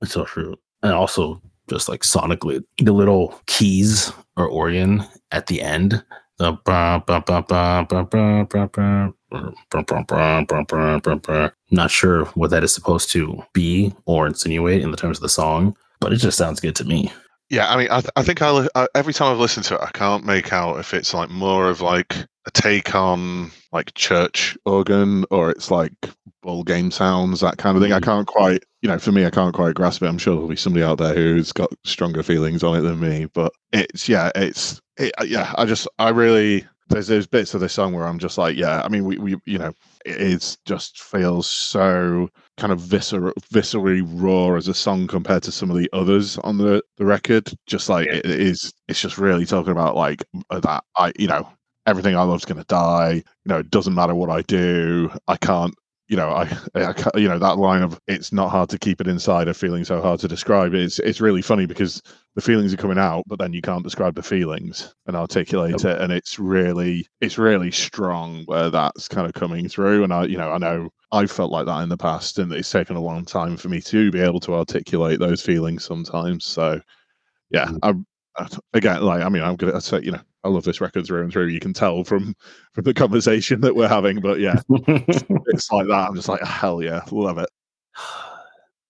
Speaker 2: It's so true, and also just like sonically, the little keys or organ at the end. The not sure what that is supposed to be or insinuate in the terms of the song, but it just sounds good to me.
Speaker 3: Yeah, I mean, I, I think I, I every time I've listened to it, I can't make out if it's like more of like a take on like church organ or it's like ball game sounds, that kind of thing. I mm. can't quite, you know, for me, I can't quite grasp it. I'm sure there'll be somebody out there who's got stronger feelings on it than me, but it's yeah, it's it, uh, yeah. I just I really there's there's bits of this song where I'm just like, yeah. I mean, we we you know, it just feels so kind of visceral, viscerally raw as a song compared to some of the others on the the record. Just like it is, it's just really talking about like uh, that. I you know everything I love's going to die. You know, it doesn't matter what I do. I can't you know, I, I, you know, that line of "it's not hard to keep it inside" a feeling so hard to describe. It's it's really funny because the feelings are coming out, but then you can't describe the feelings and articulate it, and it's really it's really strong where that's kind of coming through. And I, you know, I know I've felt like that in the past, and it's taken a long time for me to be able to articulate those feelings sometimes. So, yeah, mm-hmm. I again, like I mean, I'm gonna say, you know, I love this record through and through. You can tell from from the conversation that we're having, but yeah, (laughs) it's like that. I'm just like, hell yeah, love it. (sighs)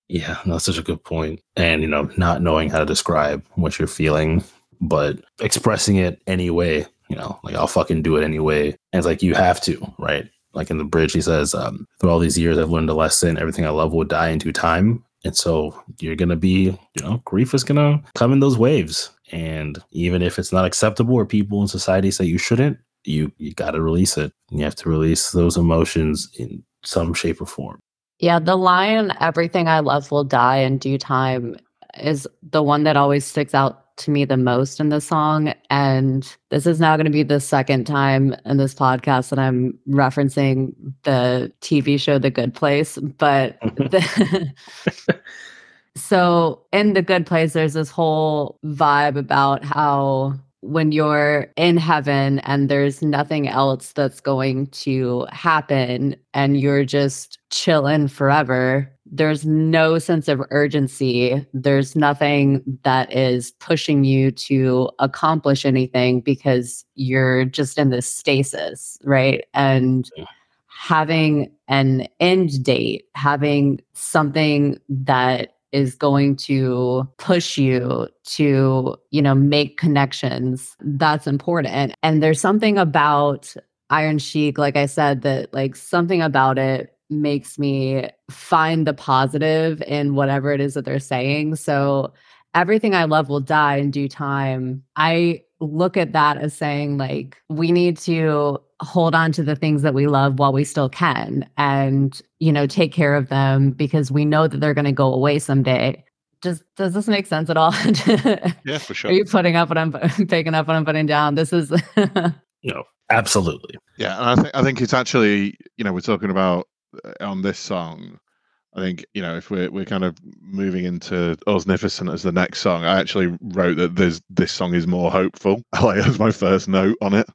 Speaker 2: Yeah, that's such a good point. And you know, not knowing how to describe what you're feeling, but expressing it anyway. You know, like I'll fucking do it anyway. And it's like you have to, right? Like in the bridge, he says, um, "Through all these years, I've learned a lesson. Everything I love will die in due time." And so you're gonna be, you know, grief is gonna come in those waves. And even if it's not acceptable or people in society say you shouldn't, you you gotta release it. You have to release those emotions in some shape or form.
Speaker 1: Yeah, the line everything I love will die in due time is the one that always sticks out to me the most in the song. And this is now going to be the second time in this podcast that I'm referencing the TV show The Good Place. But (laughs) the, (laughs) so in The Good Place, there's this whole vibe about how when you're in heaven and there's nothing else that's going to happen and you're just chilling forever, there's no sense of urgency. There's nothing that is pushing you to accomplish anything because you're just in this stasis, right? And having an end date, having something that is going to push you to, you know, make connections. That's important. And there's something about Iron Chic, like I said, that like something about it makes me find the positive in whatever it is that they're saying. So everything I love will die in due time. I look at that as saying like we need to hold on to the things that we love while we still can and you know take care of them because we know that they're going to go away someday does does this make sense at all (laughs)
Speaker 3: yeah for sure
Speaker 1: are you putting up what i'm (laughs) picking up what i'm putting down this is (laughs)
Speaker 2: no absolutely
Speaker 3: yeah and i think i think it's actually you know we're talking about uh, on this song I think you know if we're we're kind of moving into Osnificent as the next song. I actually wrote that there's this song is more hopeful. Like as my first note on it.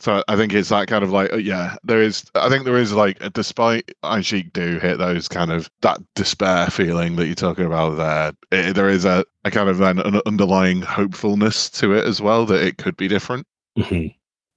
Speaker 3: So I think it's that kind of like uh, yeah, there is. I think there is like despite Chic do hit those kind of that despair feeling that you're talking about there. It, there is a, a kind of an, an, underlying hopefulness to it as well that it could be different.
Speaker 2: Mm-hmm.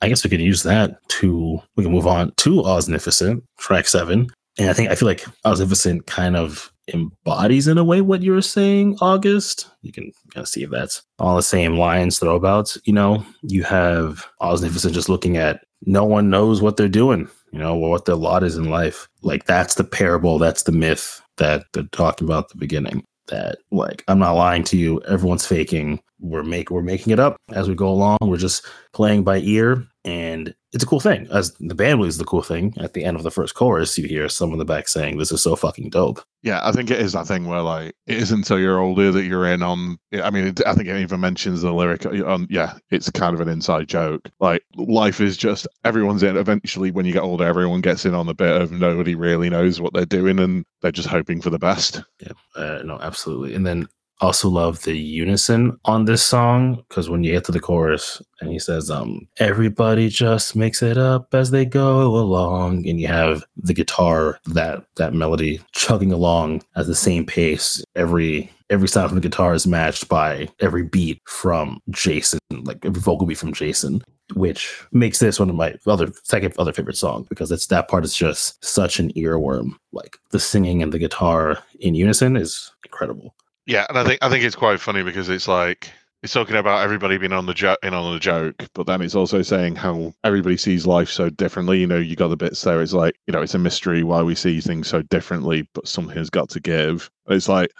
Speaker 2: I guess we could use that to we can move on to Osnificent, track seven. And I think I feel like Osnificent kind of embodies in a way what you were saying, August. You can kind of see if that's all the same lines, throwabouts. You know, you have Osnificent just looking at no one knows what they're doing, you know, what their lot is in life. Like that's the parable, that's the myth that they're talking about at the beginning. That like I'm not lying to you, everyone's faking. We're make we're making it up as we go along. We're just playing by ear and it's a cool thing. As the band believes the cool thing at the end of the first chorus, you hear someone in the back saying, "This is so fucking dope."
Speaker 3: Yeah, I think it is that thing where like it isn't until you're older that you're in on. I mean, it, I think it even mentions the lyric on. Yeah, it's kind of an inside joke. Like life is just everyone's in. Eventually, when you get older, everyone gets in on the bit of nobody really knows what they're doing, and they're just hoping for the best.
Speaker 2: Yeah, uh, no, absolutely. And then also love the unison on this song because when you get to the chorus and he says um everybody just makes it up as they go along and you have the guitar that that melody chugging along at the same pace. Every every sound from the guitar is matched by every beat from jason like every vocal beat from jason which makes this one of my other second other favorite songs because it's that part is just such an earworm. Like the singing and the guitar in unison is incredible
Speaker 3: yeah, and I think I think it's quite funny because it's like it's talking about everybody being on the jo- in on the joke, but then it's also saying how everybody sees life so differently. You know, you got the bits there. It's like you know, it's a mystery why we see things so differently, but something has got to give. It's like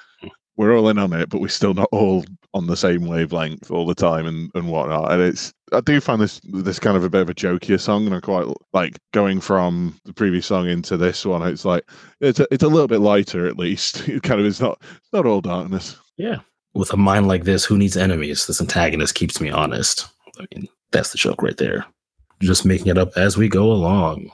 Speaker 3: we're all in on it, but we're still not all on the same wavelength all the time and, and whatnot. And it's I do find this this kind of a bit of a jokier song, and I quite like going from the previous song into this one. It's like it's a, it's a little bit lighter at least. (laughs) It kind of it's not it's not all darkness.
Speaker 2: Yeah, with a mind like this, who needs enemies? This antagonist keeps me honest. I mean, that's the joke right there. Just making it up as we go along.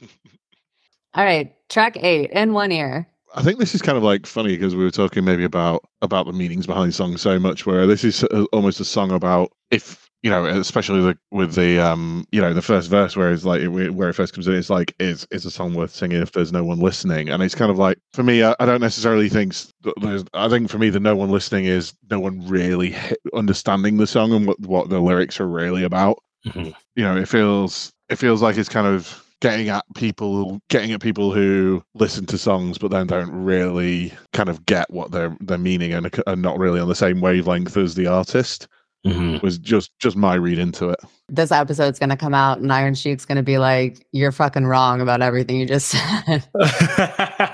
Speaker 2: (laughs)
Speaker 1: All right, track eight in one ear.
Speaker 3: I think this is kind of like funny because we were talking maybe about about the meanings behind songs so much, where this is almost a song about if you know, especially the, with the um, you know, the first verse where it's like where it first comes in, it's like is is a song worth singing if there's no one listening, and it's kind of like for me, I, I don't necessarily think there's. I think for me, the no one listening is no one really understanding the song and what what the lyrics are really about. Mm-hmm. You know, it feels it feels like it's kind of getting at people getting at people who listen to songs but then don't really kind of get what they're they're meaning and are not really on the same wavelength as the artist mm-hmm. was just just my read into it.
Speaker 1: This episode's going to come out and Iron Chic's going to be like you're fucking wrong about everything you just said. (laughs)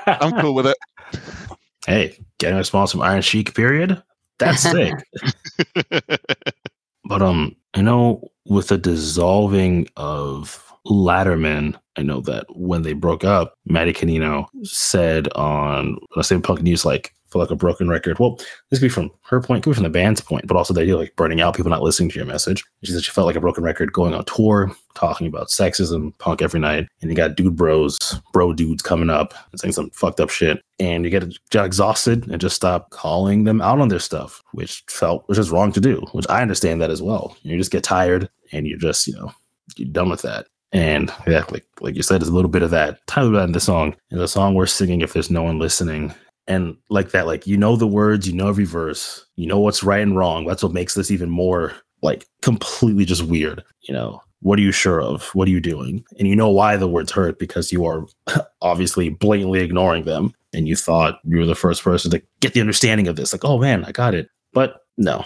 Speaker 3: I'm cool with it.
Speaker 2: Hey getting a response from iron Sheik, period? That's sick. (laughs) (laughs) But um i know with the dissolving of Latterman, I know that when they broke up, Mattie Canino said on let's say Punk News, like for like a broken record. Well, this could be from her point, could be from the band's point, but also the idea like burning out, people not listening to your message. She said she felt like a broken record going on tour, talking about sexism, punk every night, and you got dude bros, bro dudes coming up and saying some fucked up shit, and you get, exhausted and just stop calling them out on their stuff, which felt which is wrong to do. Which I understand that as well. You just get tired and you're just you know you're done with that. And yeah, like like you said, there's a little bit of that. Tyler that in the song. In the song we're singing if there's no one listening. And like that, like you know the words, you know every verse, you know what's right and wrong. That's what makes this even more like completely just weird. You know, what are you sure of? What are you doing? And you know why the words hurt because you are (laughs) obviously blatantly ignoring them. and you thought you were the first person to get the understanding of this. Like, oh man, I got it. But no,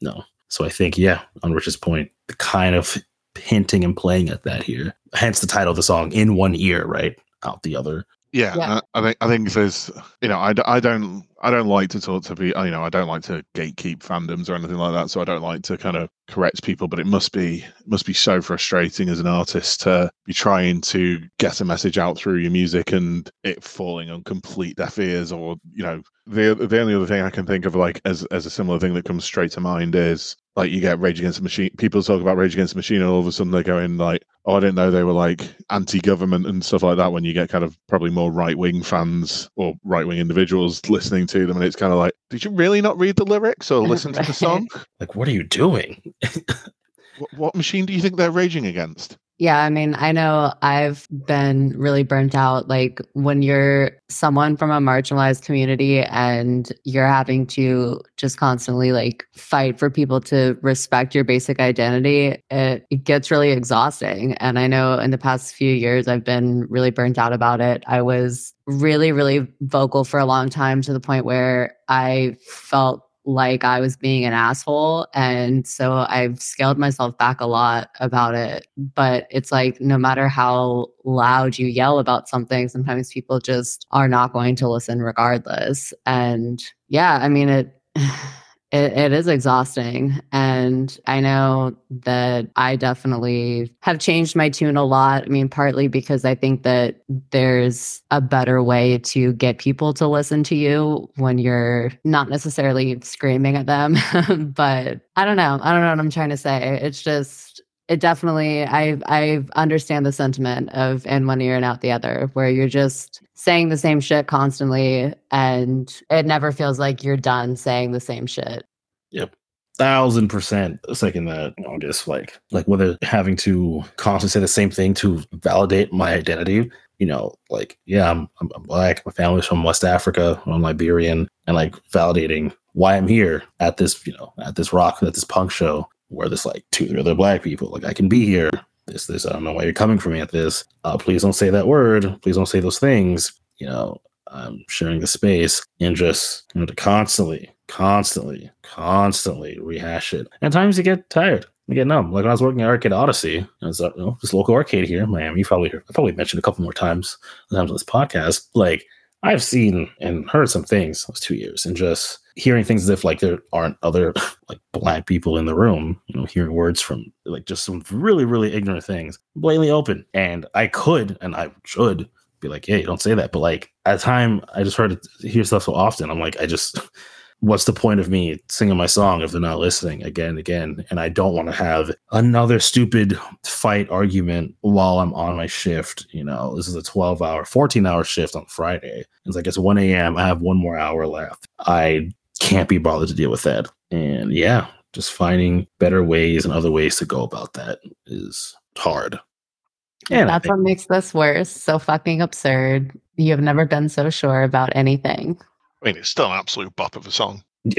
Speaker 2: no. So I think, yeah, on Rich's point, the kind of hinting and playing at that here. Hence the title of the song, in one ear, right? Out the other.
Speaker 3: Yeah,
Speaker 1: Yeah.
Speaker 3: I, I think I think there's you know I, I don't I don't like to talk to people you know I don't like to gatekeep fandoms or anything like that so I don't like to kind of correct people but it must be it must be so frustrating as an artist to be trying to get a message out through your music and it falling on complete deaf ears or you know the the only other thing I can think of like as as a similar thing that comes straight to mind is like you get Rage Against the Machine people talk about Rage Against the Machine and all of a sudden they're going like oh, I didn't know they were like anti-government and stuff like that. When you get kind of probably more right-wing fans or right-wing individuals listening to them, and it's kind of like, did you really not read the lyrics or listen to the song? (laughs)
Speaker 2: Like, what are you doing?
Speaker 3: What, what machine do you think they're raging against?
Speaker 1: Yeah, I mean, I know I've been really burnt out. Like when you're someone from a marginalized community and you're having to just constantly like fight for people to respect your basic identity, it, it gets really exhausting. And I know in the past few years, I've been really burnt out about it. I was really, really vocal for a long time to the point where I felt like I was being an asshole. And so I've scaled myself back a lot about it. But it's like no matter how loud you yell about something, sometimes people just are not going to listen regardless. And yeah, I mean, it. (sighs) (sighs) It, it is exhausting. And I know that I definitely have changed my tune a lot. I mean, partly because I think that there's a better way to get people to listen to you when you're not necessarily screaming at them. (laughs) but I don't know. I don't know what I'm trying to say. It's just, it definitely, I, I understand the sentiment of in one ear and out the other, where you're just saying the same shit constantly and it never feels like you're done saying the same shit.
Speaker 2: yep thousand percent second that you know just like like whether having to constantly say the same thing to validate my identity you know like yeah i'm i'm, I'm black my family's from west africa i'm liberian and like validating why i'm here at this you know at this rock at this punk show where there's like two other black people like i can be here this this i don't know why you're coming for me at this uh please don't say that word please don't say those things you know i'm sharing the space and just you know to constantly constantly, constantly rehash it. And at times you get tired. You get numb. Like when I was working at Arcade Odyssey, it's uh, you know, this local arcade here in Miami. You probably I probably mentioned a couple more times times on this podcast. Like I've seen and heard some things those two years, and just hearing things as if like there aren't other (laughs) like black people in the room. You know, hearing words from like just some really really ignorant things, blatantly open. And I could and I should be like, hey, don't say that. But like at the time, I just heard it, hear stuff so often. I'm like, I just (laughs) what's the point of me singing my song if they're not listening again and again? And I don't want to have another stupid fight argument while I'm on my shift. You know, this is a 12 hour, 14 hour shift on Friday. It's like it's 1 a.m. I have one more hour left. I can't be bothered to deal with that. And yeah, just finding better ways and other ways to go about that is hard. And I
Speaker 1: That's what makes this worse. So fucking absurd. You have never been so sure about anything.
Speaker 3: I mean, it's still an absolute bop of a song. (laughs)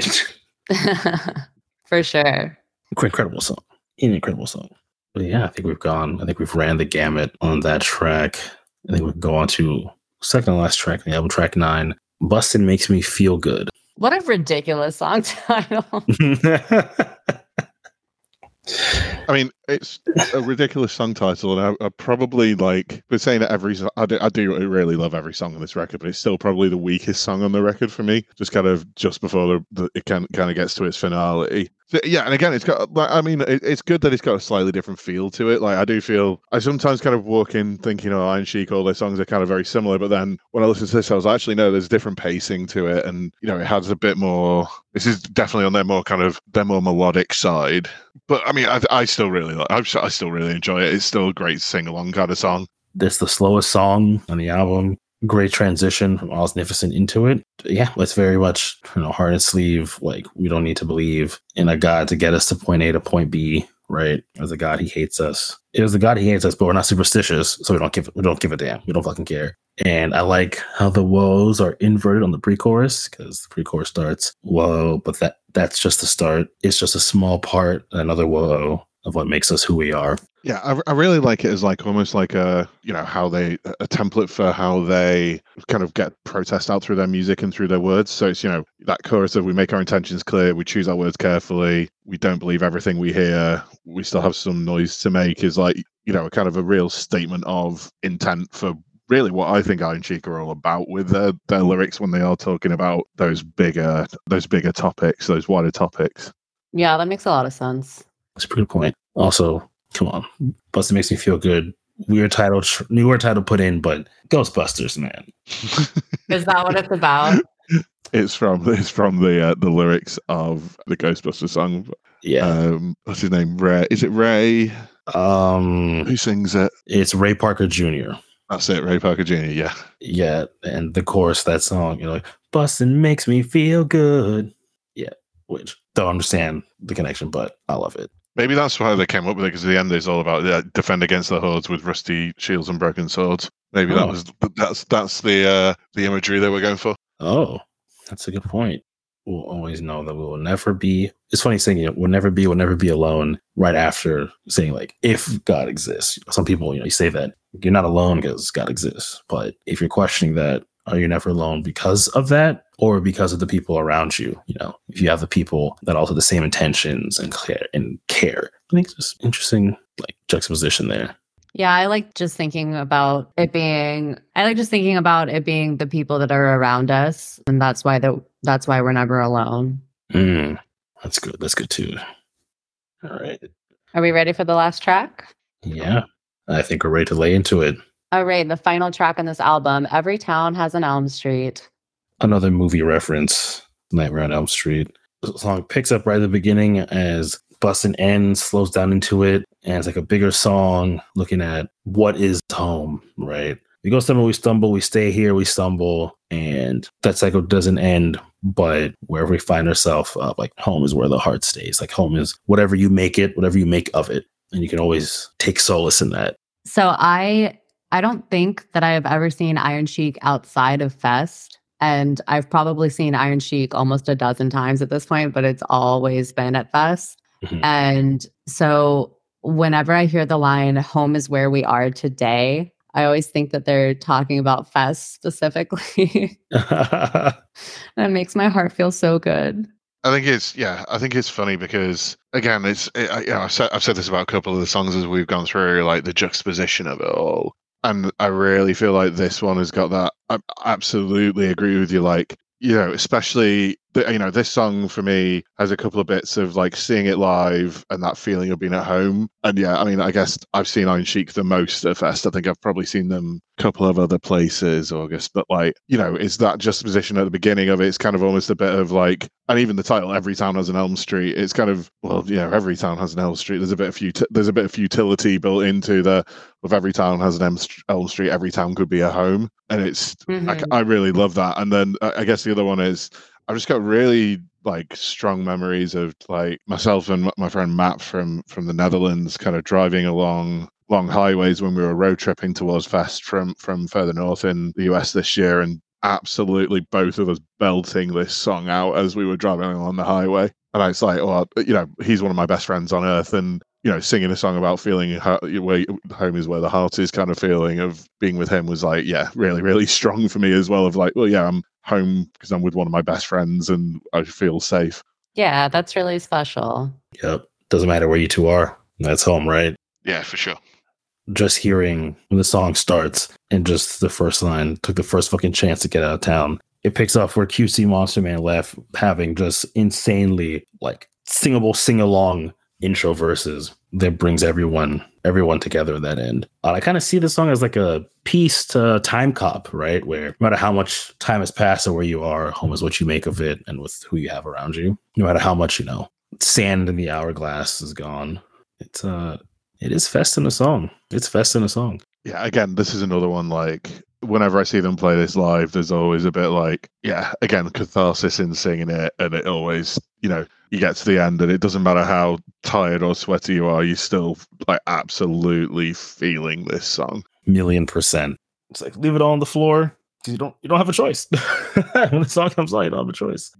Speaker 1: For sure.
Speaker 2: incredible song. An incredible song. But yeah, I think we've gone. I think we've ran the gamut on that track. I think we can go on to second to last track, the album track nine. Bustin' makes me feel good.
Speaker 1: What a ridiculous song (laughs) title.
Speaker 3: I mean, it's a ridiculous song title, and I, I probably like we're saying that every I do, I do really love every song on this record, but it's still probably the weakest song on the record for me. Just kind of just before the, the it kind of gets to its finality. So, yeah, and again, it's got. like, I mean, it, it's good that it's got a slightly different feel to it. Like I do feel I sometimes kind of walk in thinking, oh, Iron Chic, all their songs are kind of very similar, but then when I listen to this, I was actually no, there's different pacing to it, and you know, it has a bit more. This is definitely on their more kind of their more melodic side but I mean, I, I still really like. I, still really enjoy it. It's still a great sing along kind of song.
Speaker 2: That's the slowest song on the album. Great transition from Osnificent into it. Yeah, it's very much you know hard and sleeve. Like we don't need to believe in a god to get us to point A to point B. Right? As a god, he hates us. It was the god he hates us, but we're not superstitious, so we don't give we don't give a damn. We don't fucking care. And I like how the woes are inverted on the pre-chorus because the pre-chorus starts whoa, but that that's just the start. It's just a small part, another whoa, of what makes us who we are.
Speaker 3: Yeah, I, I really like it as like almost like a you know how they a template for how they kind of get protest out through their music and through their words. So it's you know that chorus of we make our intentions clear, we choose our words carefully, we don't believe everything we hear, we still have some noise to make is like you know kind of a real statement of intent for really what I think Iron Chic are all about with their, their lyrics when they are talking about those bigger those bigger topics, those wider topics.
Speaker 1: Yeah, that makes a lot of sense.
Speaker 2: That's a pretty good point. Also, come on, Busted makes me feel good. Weird title, newer title put in, but Ghostbusters, man. (laughs)
Speaker 1: Is that what it's about?
Speaker 3: It's from it's from the uh, the lyrics of the Ghostbusters song.
Speaker 2: Yeah.
Speaker 3: Um, what's his name? Ray. Is it Ray?
Speaker 2: Um,
Speaker 3: Who sings it?
Speaker 2: it's Ray Parker Jr.
Speaker 3: That's it, Ray Parker Jr. Yeah.
Speaker 2: Yeah, and the chorus that song, you know, like busting makes me feel good. Yeah, which don't understand the connection, but I love it.
Speaker 3: Maybe that's why they came up with it because the end is all about uh, defend against the hordes with rusty shields and broken swords. Maybe that
Speaker 2: Oh.
Speaker 3: was that's that's the uh, the imagery they were going for.
Speaker 2: Oh, that's a good point. We'll always know that we will never be. It's funny saying it. We'll never be. We'll never be alone. Right after saying like, if God exists, some people you know you say that you're not alone because God exists. But if you're questioning that, are you never alone because of that, or because of the people around you? You know, if you have the people that also have the same intentions and care and care, I think it's just interesting like juxtaposition there.
Speaker 1: Yeah, I like just thinking about it being I like just thinking about it being the people that are around us and that's why the that's why we're never alone.
Speaker 2: Mm, that's good. That's good too. All right.
Speaker 1: Are we ready for the last track?
Speaker 2: Yeah, I think we're ready to lay into it.
Speaker 1: All right, the final track on this album, Every Town Has an Elm Street.
Speaker 2: another movie reference, Nightmare on Elm Street. The song picks up right at the beginning as Bustin' ends, slows down into it, and it's like a bigger song looking at what is home, right? We go stumble, we stumble, we stay here, we stumble, and that cycle doesn't end. But wherever we find ourselves, uh, like home is where the heart stays. Like home is whatever you make it, whatever you make of it, and you can always take solace in that.
Speaker 1: So I I don't think that I have ever seen Iron Chic outside of Fest. And I've probably seen Iron Chic almost a dozen times at this point, but it's always been at Fest.
Speaker 2: Mhm.
Speaker 1: And so whenever I hear the line, home is where we are today, I always think that they're talking about Fest specifically. (laughs) (laughs) that makes my heart feel so good.
Speaker 3: I think it's yeah. I think it's funny because again, it's it, I- you know I've said, I've said this about a couple of the songs as we've gone through, like the juxtaposition of it all, and I really feel like this one has got that. I absolutely agree with you. Like you know, especially you know this song for me has a couple of bits of like seeing it live and that feeling of being at home. And yeah, I mean, I guess I've seen Iron Chic the most at Fest. I think I've probably seen them a couple of other places, August. But like you know, it's that juxtaposition at the beginning of it. It's kind of almost a bit of like, and even the title, "Every Town Has an Elm Street." It's kind of well, yeah, every town has an Elm Street. There's a bit of futi- there's a bit of futility built into the of every town has an Elm Street. Every town could be a home, and it's I,
Speaker 1: Mhm.
Speaker 3: I really love that. And then uh, I I guess the other one is I've just got really like strong memories of like myself and my friend Matt from from the Netherlands, kind of driving along long highways when we were road tripping towards Fest from from further north in the US this year, and absolutely both of us belting this song out as we were driving along the highway. And it's like, well, you know, he's one of my best friends on earth, and you know, singing a song about feeling ho- where home is where the heart is, kind of feeling of being with him was like, yeah, really, really (laughs) strong for me as well. Of like, well, yeah, I'm home because I'm with one of my best friends and I feel safe.
Speaker 1: Yeah, that's really special.
Speaker 2: Yep. Doesn't matter where you two are. That's home, right?
Speaker 3: Yeah, for sure.
Speaker 2: just hearing when the song starts and just the first line took the first fucking chance to get out of town. It picks up where Cutesy Monster Man left, having just insanely like singable sing along intro verses that brings everyone everyone together at that end. Uh, I kind of see this song as like a piece to Time Cop, right? Where no matter how much time has passed or where you are, home is what you make of it and with who you have around you. No matter how much you know, sand in the hourglass is gone. It's uh it is fest in a song. It's fest in a song.
Speaker 3: Yeah, again, this is another one like whenever I see them play this live, there's always a bit like, yeah, again, catharsis in singing it. And it always, you know, you get to the end and it doesn't matter how tired or sweaty you are, you still like absolutely feeling this song.
Speaker 2: Million percent. It's like leave it all on the floor because you don't you don't have a choice. (laughs) when the song comes on, you don't have a choice.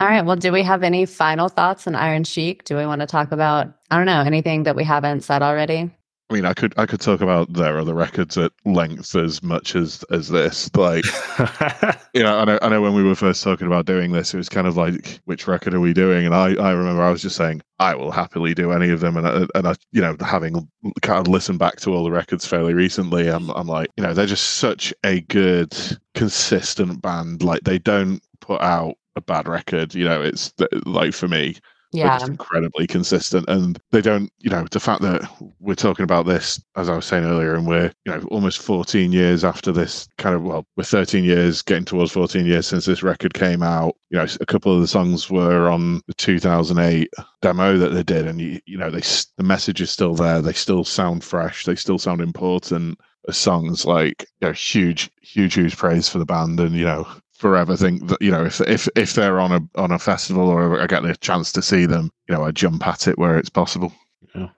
Speaker 1: All right. Well, do we have any final thoughts on Iron Chic? Do we want to talk about, I don't know, anything that we haven't said already?
Speaker 3: I mean, I could I could talk about their other records at length as much as as this. Like, (laughs) you know, I know I know when we were first talking about doing this, it was kind of like, which record are we doing? And I I remember I was just saying I will happily do any of them. And I, and I you know having kind of listened back to all the records fairly recently, I'm I'm like, you know, they're just such a good consistent band. Like they don't put out a bad record. You know, it's like for me,
Speaker 1: yeah.
Speaker 3: incredibly consistent. And they don't you know the fact that we're talking about this as i was saying earlier and we're you know almost 14 years after this kind of well we're 13 years getting towards 14 years since this record came out. You know a couple of the songs were on the 2008 demo that they did and you, you know they the message is still there. They still sound fresh. They still sound important songs like you know huge huge huge praise for the band and you know forever think that you know if if if they're on a on a festival or I get the chance to see them, you know, I jump at it where it's possible.
Speaker 2: Yeah.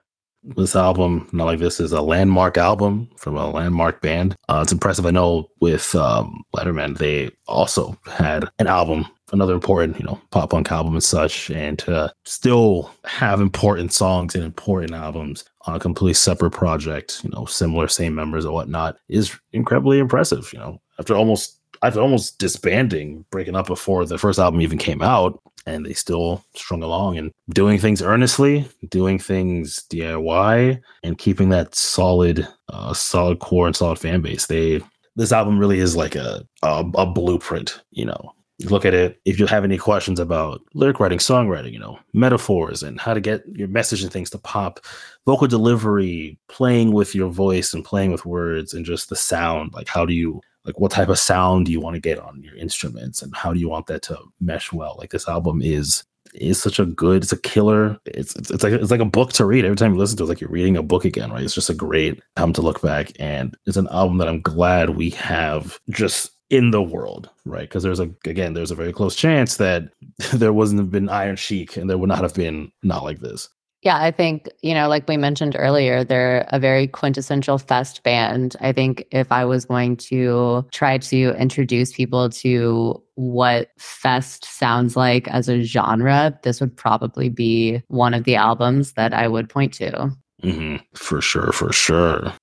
Speaker 2: This album, not like this, is a landmark album from a landmark band. Uh, it's impressive. I know with um, Latterman, they also had an album, another important, you know, pop punk album and such, and to still have important songs and important albums on a completely separate project, you know, similar, same members or whatnot, is incredibly impressive. You know, after almost I've almost disbanding, breaking up before the first album even came out, and they still strung along and doing things earnestly, doing things DIY, and keeping that solid, uh, solid core and solid fan base. They this album really is like a, a a, blueprint. You know, look at it. If you have any questions about lyric writing, songwriting, you know, metaphors, and how to get your message and things to pop, vocal delivery, playing with your voice and playing with words, and just the sound. Like, how do you like what type of sound do you want to get on your instruments and how do you want that to mesh well? Like this album is is such a good it's a killer. It's, it's it's like it's like a book to read. Every time you listen to it it's like you're reading a book again right? It's just a great time to look back and it's an album that i'm glad we have just in the world right? Because there's a again there's a very close chance that (laughs) there wasn't have been iron chic and there would not have been not like this
Speaker 1: yeah, I think, you know, like we mentioned earlier, they're a very quintessential fest band. I think if I was going to try to introduce people to what fest sounds like as a genre, this would probably be one of the albums that I would point to.
Speaker 2: Mm-hmm. For sure, for sure.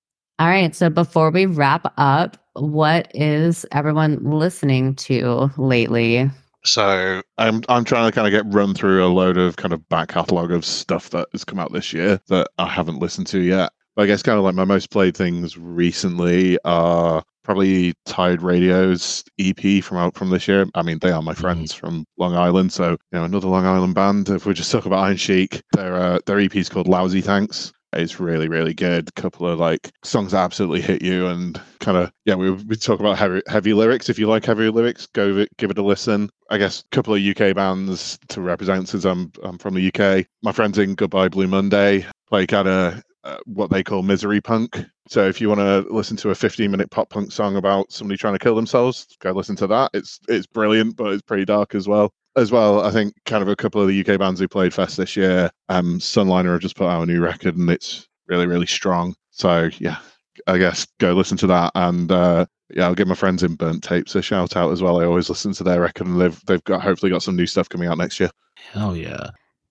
Speaker 1: All right. So before we wrap up, what is everyone listening to lately?
Speaker 3: So I'm I'm trying to kind of get run through a load of kind of back catalogue of stuff that has come out this year that I haven't listened to yet. But I guess kind of like my most played things recently are probably Tide Radio's EP from out from this year. I mean, they are my mm-hmm. friends mm-hmm. from Long Island, so you know another Long Island band. If we just talk about Iron Chic, their uh, their EP is called Lousy Thanks. It's really, really good. A couple of like songs absolutely hit you, and kind of yeah. We we talk about heavy heavy lyrics. If you like heavy lyrics, go give it a listen. I guess a couple of UK bands to represent since I'm I'm from the UK. My friends in Goodbye Blue Monday play kind of uh, what they call misery punk. So if you want to listen to a 15 minute pop punk song about somebody trying to kill themselves, go listen to that. It's it's brilliant, but it's pretty dark as well as well, I think kind of a couple of the UK bands who played Fest this year, um, Sunliner have just put out a new record and it's really, really strong. So yeah, I guess go listen to that and uh, yeah, I'll give my friends in Burnt Tapes a shout out as well. I always listen to their record and they've they've got hopefully got some new stuff coming out next year.
Speaker 2: Hell yeah.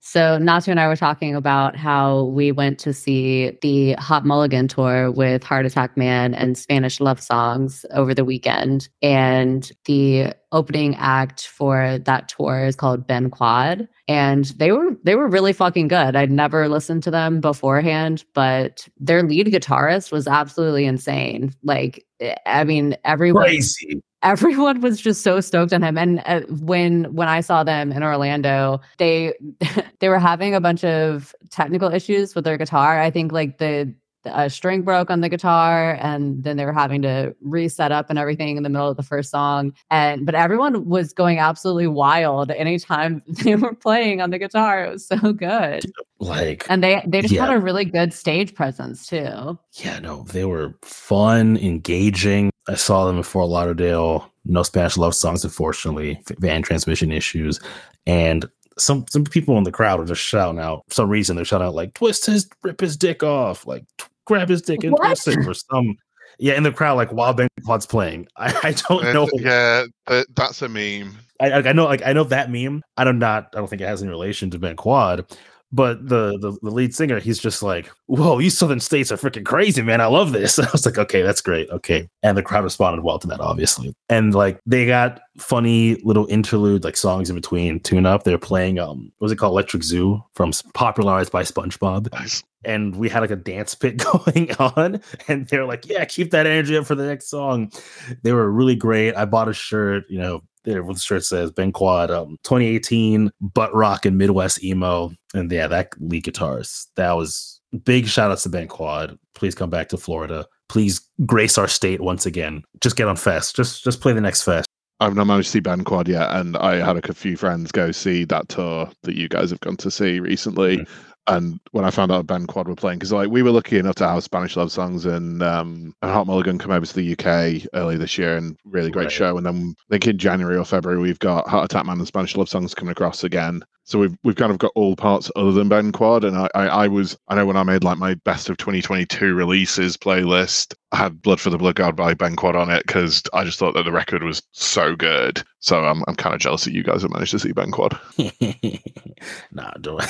Speaker 1: So Natu and I were talking about how we went to see the Hot Mulligan tour with Heart Attack Man and Spanish Love Songs over the weekend. And the opening act for that tour is called Ben Quad. And they were they were really fucking good. I'd never listened to them beforehand, but their lead guitarist was absolutely insane. Like I mean, everyone
Speaker 2: crazy
Speaker 1: everyone was just so stoked on him. And uh, when when i saw them in orlando they (laughs) they were having a bunch of technical issues with their guitar. I think like the a string broke on the guitar and then they were having to reset up and everything in the middle of the first song. And but everyone was going absolutely wild anytime (laughs) they were playing on the guitar. It was so good.
Speaker 2: Like
Speaker 1: and they they just yeah. had a really good stage presence too.
Speaker 2: Yeah no they were fun engaging. I saw them in fort lauderdale. No spanish love songs unfortunately. Van transmission issues. And some some people in the crowd are just shouting out for some reason they're shouting out like twist his rip his dick off like grab his dick and what? twist it or some yeah in the crowd like while Ben Quad's playing (laughs) I, I don't know
Speaker 3: yeah that's a meme
Speaker 2: I, I know, like I know that meme. I do not. Not i don't think it has any relation to Ben Quad. But the, the the lead singer, he's just like, "Whoa, you Southern states are freaking crazy, man! I love this." And (laughs) I was like, "Okay, that's great, okay." And the crowd responded well to that, obviously. And like they got funny little interlude like songs in between tune up. They're playing um, what was it called, Electric Zoo, from popularized by SpongeBob.
Speaker 3: Nice.
Speaker 2: And we had like a dance pit (laughs) going on, and they're like, "Yeah, keep that energy up for the next song." They were really great. I bought a shirt, you know, the shirt says Ben Quad um 2018 butt rock and Midwest emo. And yeah, that lead guitars. That was big shout outs to Ben Quad. Please come back to Florida. Please grace our state once again. Just get on fest. Just just play the next fest.
Speaker 3: I've not managed to see Ben Quad yet, and I had a few friends go see that tour that you guys have gone to see recently. Mm-hmm and when I found out Ben Quad were playing, because like we were lucky enough to have Spanish love songs and um, and Hot Mulligan come over to the UK early this year, and really great right. show. And then I think in January or February we've got Heart Attack Man and Spanish love songs coming across again. So we've we've kind of got all parts other than Ben Quad, and I, I, I was I know when I made like my best of 2022 releases playlist, I had Blood for the Blood God by Ben Quad on it because I just thought that the record was so good. So I'm I'm kind of jealous that you guys have managed to see Ben Quad. (laughs)
Speaker 2: nah, don't.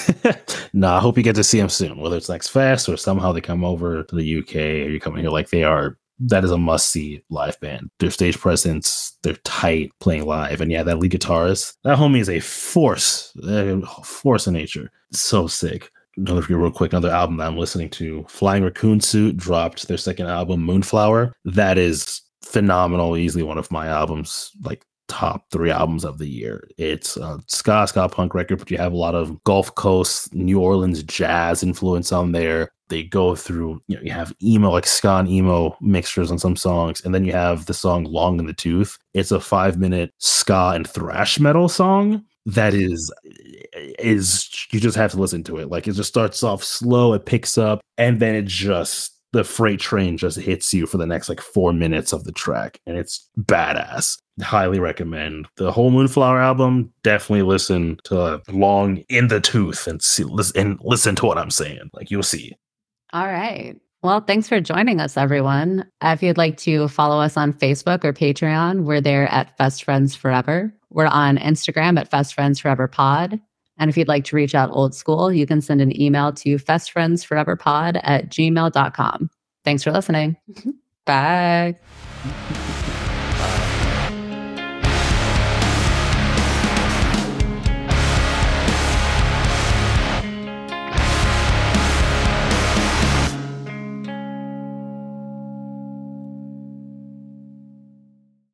Speaker 2: (laughs) nah, I hope you get to see him soon, whether it's next fest or somehow they come over to the UK or you come here. Like they are that is a must see live band. Their stage presence, they're tight playing live. And yeah, that lead guitarist, that homie is a force, a force in nature. So sick. Another real quick, another album that I'm listening to, Flying Raccoon Suit dropped their second album, Moonflower. That is phenomenal. Easily one of my albums, like top three albums of the year. It's a ska ska punk record, but you have a lot of Gulf Coast, New Orleans jazz influence on there. They go through you know you have emo like ska and emo mixtures on some songs and then you have the song long in the tooth. It's a five minute ska and thrash metal song that is is you just have to listen to it. Like it just starts off slow it picks up and then it just the freight train just hits you for the next like four minutes of the track and it's badass highly recommend the whole moonflower album definitely listen to long in the tooth and see listen, and listen to what i'm saying like you'll see
Speaker 1: all right. Well, thanks for joining us, everyone. If you'd like to follow us on Facebook or Patreon, we're there at Fest Friends Forever. We're on Instagram at Fest Friends Forever Pod. And if you'd like to reach out old school, you can send an email to festfriendsforeverpod at gmail.com. Thanks for listening. Mm-hmm. Bye. Mm-hmm.